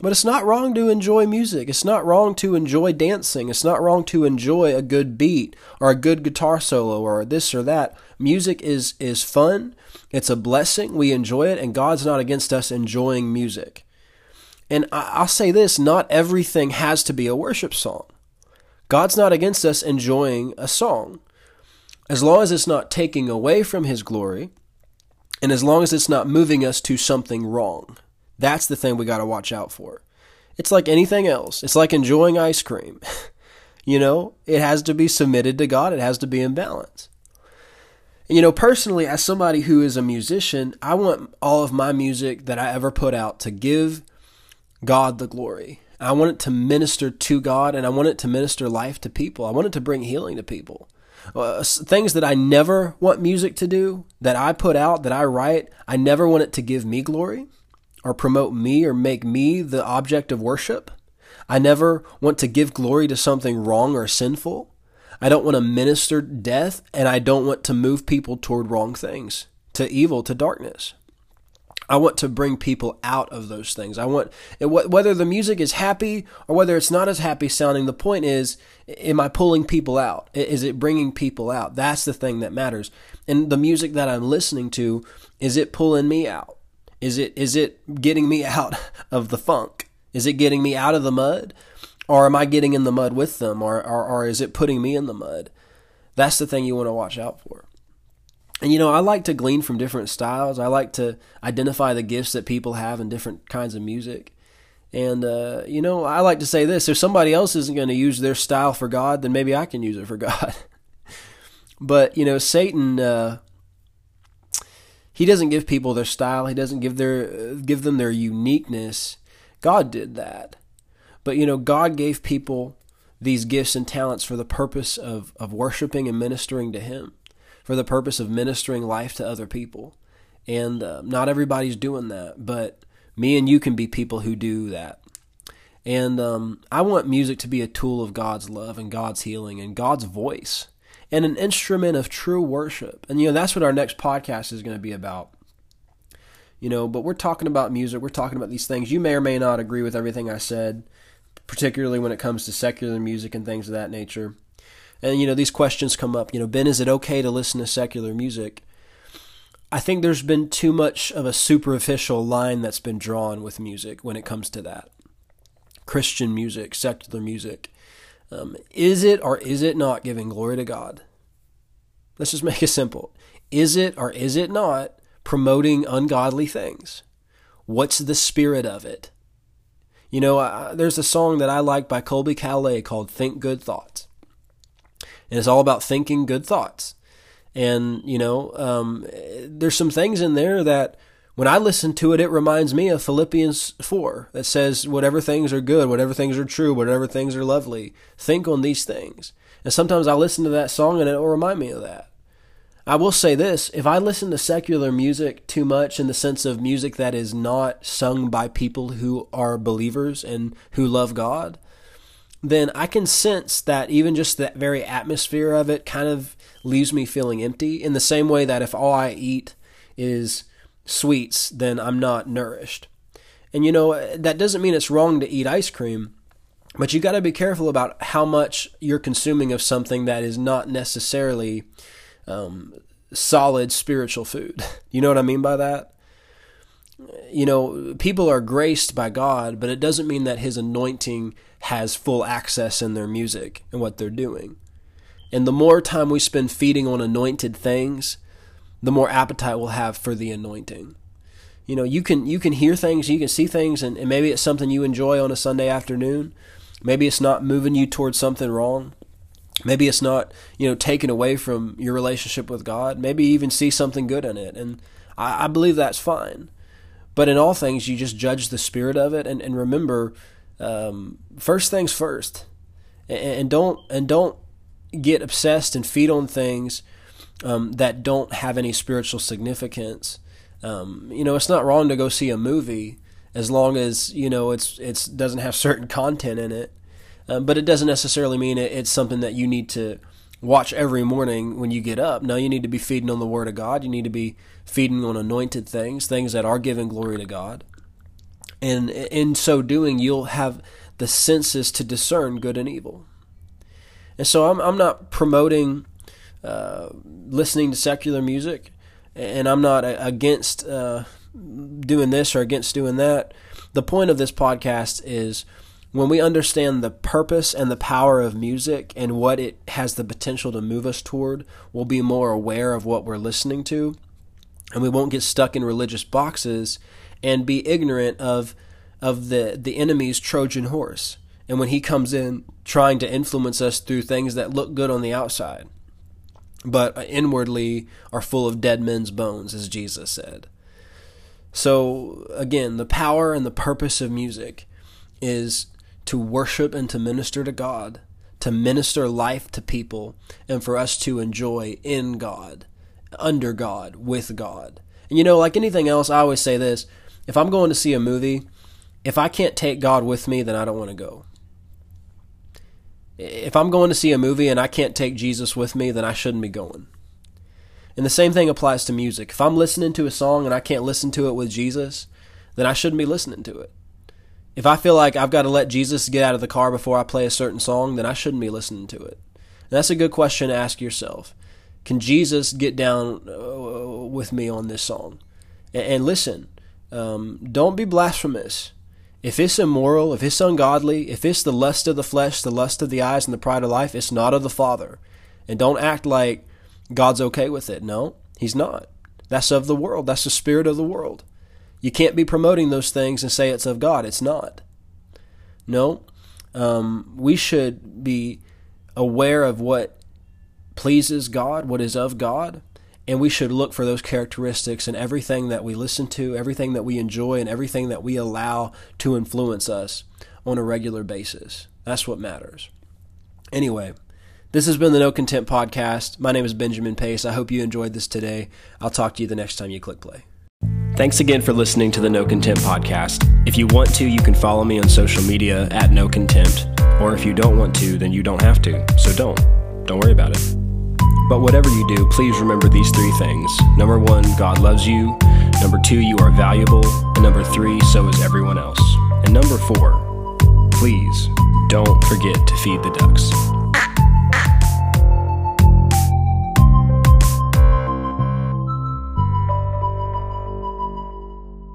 But it's not wrong to enjoy music. It's not wrong to enjoy dancing. It's not wrong to enjoy a good beat or a good guitar solo or this or that. Music is is fun. It's a blessing. We enjoy it and God's not against us enjoying music. And I'll say this not everything has to be a worship song. God's not against us enjoying a song. As long as it's not taking away from His glory, and as long as it's not moving us to something wrong. That's the thing we got to watch out for. It's like anything else, it's like enjoying ice cream. you know, it has to be submitted to God, it has to be in balance. You know, personally, as somebody who is a musician, I want all of my music that I ever put out to give God the glory. I want it to minister to God and I want it to minister life to people. I want it to bring healing to people. Uh, things that I never want music to do, that I put out, that I write, I never want it to give me glory or promote me or make me the object of worship. I never want to give glory to something wrong or sinful. I don't want to minister death and I don't want to move people toward wrong things, to evil, to darkness. I want to bring people out of those things. I want whether the music is happy or whether it's not as happy sounding. The point is, am I pulling people out? Is it bringing people out? That's the thing that matters. And the music that I'm listening to, is it pulling me out? Is it is it getting me out of the funk? Is it getting me out of the mud? Or am I getting in the mud with them? Or, or, or is it putting me in the mud? That's the thing you want to watch out for. And you know, I like to glean from different styles. I like to identify the gifts that people have in different kinds of music. And uh, you know, I like to say this: if somebody else isn't going to use their style for God, then maybe I can use it for God. but you know, Satan, uh, he doesn't give people their style. He doesn't give their give them their uniqueness. God did that. But you know, God gave people these gifts and talents for the purpose of of worshiping and ministering to Him for the purpose of ministering life to other people. And uh, not everybody's doing that, but me and you can be people who do that. And um, I want music to be a tool of God's love and God's healing and God's voice and an instrument of true worship. And, you know, that's what our next podcast is going to be about. You know, but we're talking about music, we're talking about these things. You may or may not agree with everything I said, particularly when it comes to secular music and things of that nature. And you know, these questions come up. You know, Ben, is it okay to listen to secular music? I think there's been too much of a superficial line that's been drawn with music when it comes to that. Christian music, secular music. Um, is it or is it not giving glory to God? Let's just make it simple. Is it or is it not promoting ungodly things? What's the spirit of it? You know, uh, there's a song that I like by Colbie Caillat called Think Good Thoughts and it's all about thinking good thoughts. And you know, um, there's some things in there that when I listen to it, it reminds me of Philippians 4 that says, whatever things are good, whatever things are true, whatever things are lovely, think on these things. And sometimes I listen to that song and it will remind me of that. I will say this if I listen to secular music too much in the sense of music that is not sung by people who are believers and who love God, then I can sense that even just that very atmosphere of it kind of leaves me feeling empty in the same way that if all I eat is sweets, then I'm not nourished. And you know, that doesn't mean it's wrong to eat ice cream, But you got to be careful about how much you're consuming of something that is not necessarily um, solid spiritual food. You know what I mean by that? You know, people are graced by God, but it doesn't mean that His anointing has full access in their music and what they're doing. And the more time we spend feeding on anointed things, the more appetite we'll have for the anointing. You know, you can you can hear things, you can see things, and, and maybe it's something you enjoy on a Sunday afternoon. Maybe it's not moving you towards something wrong. Maybe it's not, you know, taken away from your relationship with God. Maybe you even see something good in it. And I, I believe that's fine. But in all things, you just judge the spirit of it and, and remember um, first things first. And, and, don't and don't get obsessed and feed on things um, that don't have any spiritual significance. Um, you know, it's not wrong to go see a movie as long as you know it's it's doesn't have certain content in it. Um, but it doesn't necessarily mean it, it's something that you need to watch every morning when you get up. No, you need to be feeding on the Word of God. You need to be feeding on anointed things, things that are giving glory to God. And in so doing, you'll have the senses to discern good and evil. And so I'm, I'm not promoting uh, listening to secular music, and I'm not against uh, doing this or against doing that. The point of this podcast is when we understand the purpose and the power of music and what it has the potential to move us toward, we'll be more aware of what we're listening to. And we won't get stuck in religious boxes and be ignorant of of the, the enemy's Trojan horse. And when he comes in trying to influence us through things that look good on the outside, but inwardly are full of dead men's bones, as Jesus said. So, again, the power and the purpose of music is to worship and to minister to God, to minister life to people, and for us to enjoy in God, under God, with God. And you know, like anything else, I always say this if I'm going to see a movie, if I can't take God with me, then I don't want to go. If I'm going to see a movie and I can't take Jesus with me, then I shouldn't be going. And the same thing applies to music. If I'm listening to a song and I can't listen to it with Jesus, then I shouldn't be listening to it. If I feel like I've got to let Jesus get out of the car before I play a certain song, then I shouldn't be listening to it. And that's a good question to ask yourself. Can Jesus get down uh, with me on this song? And, listen, um, don't be blasphemous. If it's immoral, if it's ungodly, if it's the lust of the flesh, the lust of the eyes, and the pride of life, it's not of the Father. And don't act like God's okay with it. No, He's not. That's of the world. That's the spirit of the world. You can't be promoting those things and say it's of God. It's not. No, um, we should be aware of what pleases God, what is of God, and we should look for those characteristics in everything that we listen to, everything that we enjoy, and everything that we allow to influence us on a regular basis. That's what matters. Anyway, this has been the No Contempt Podcast. My name is Benjamin Pace. I hope you enjoyed this today. I'll talk to you the next time you click play. Thanks again for listening to the No Contempt podcast. If you want to, you can follow me on social media at No Contempt. Or if you don't want to, then you don't have to. So don't. Don't worry about it. But whatever you do, please remember these three things. Number one, God loves you. Number two, you are valuable. And number three, so is everyone else. And number four, please don't forget to feed the ducks.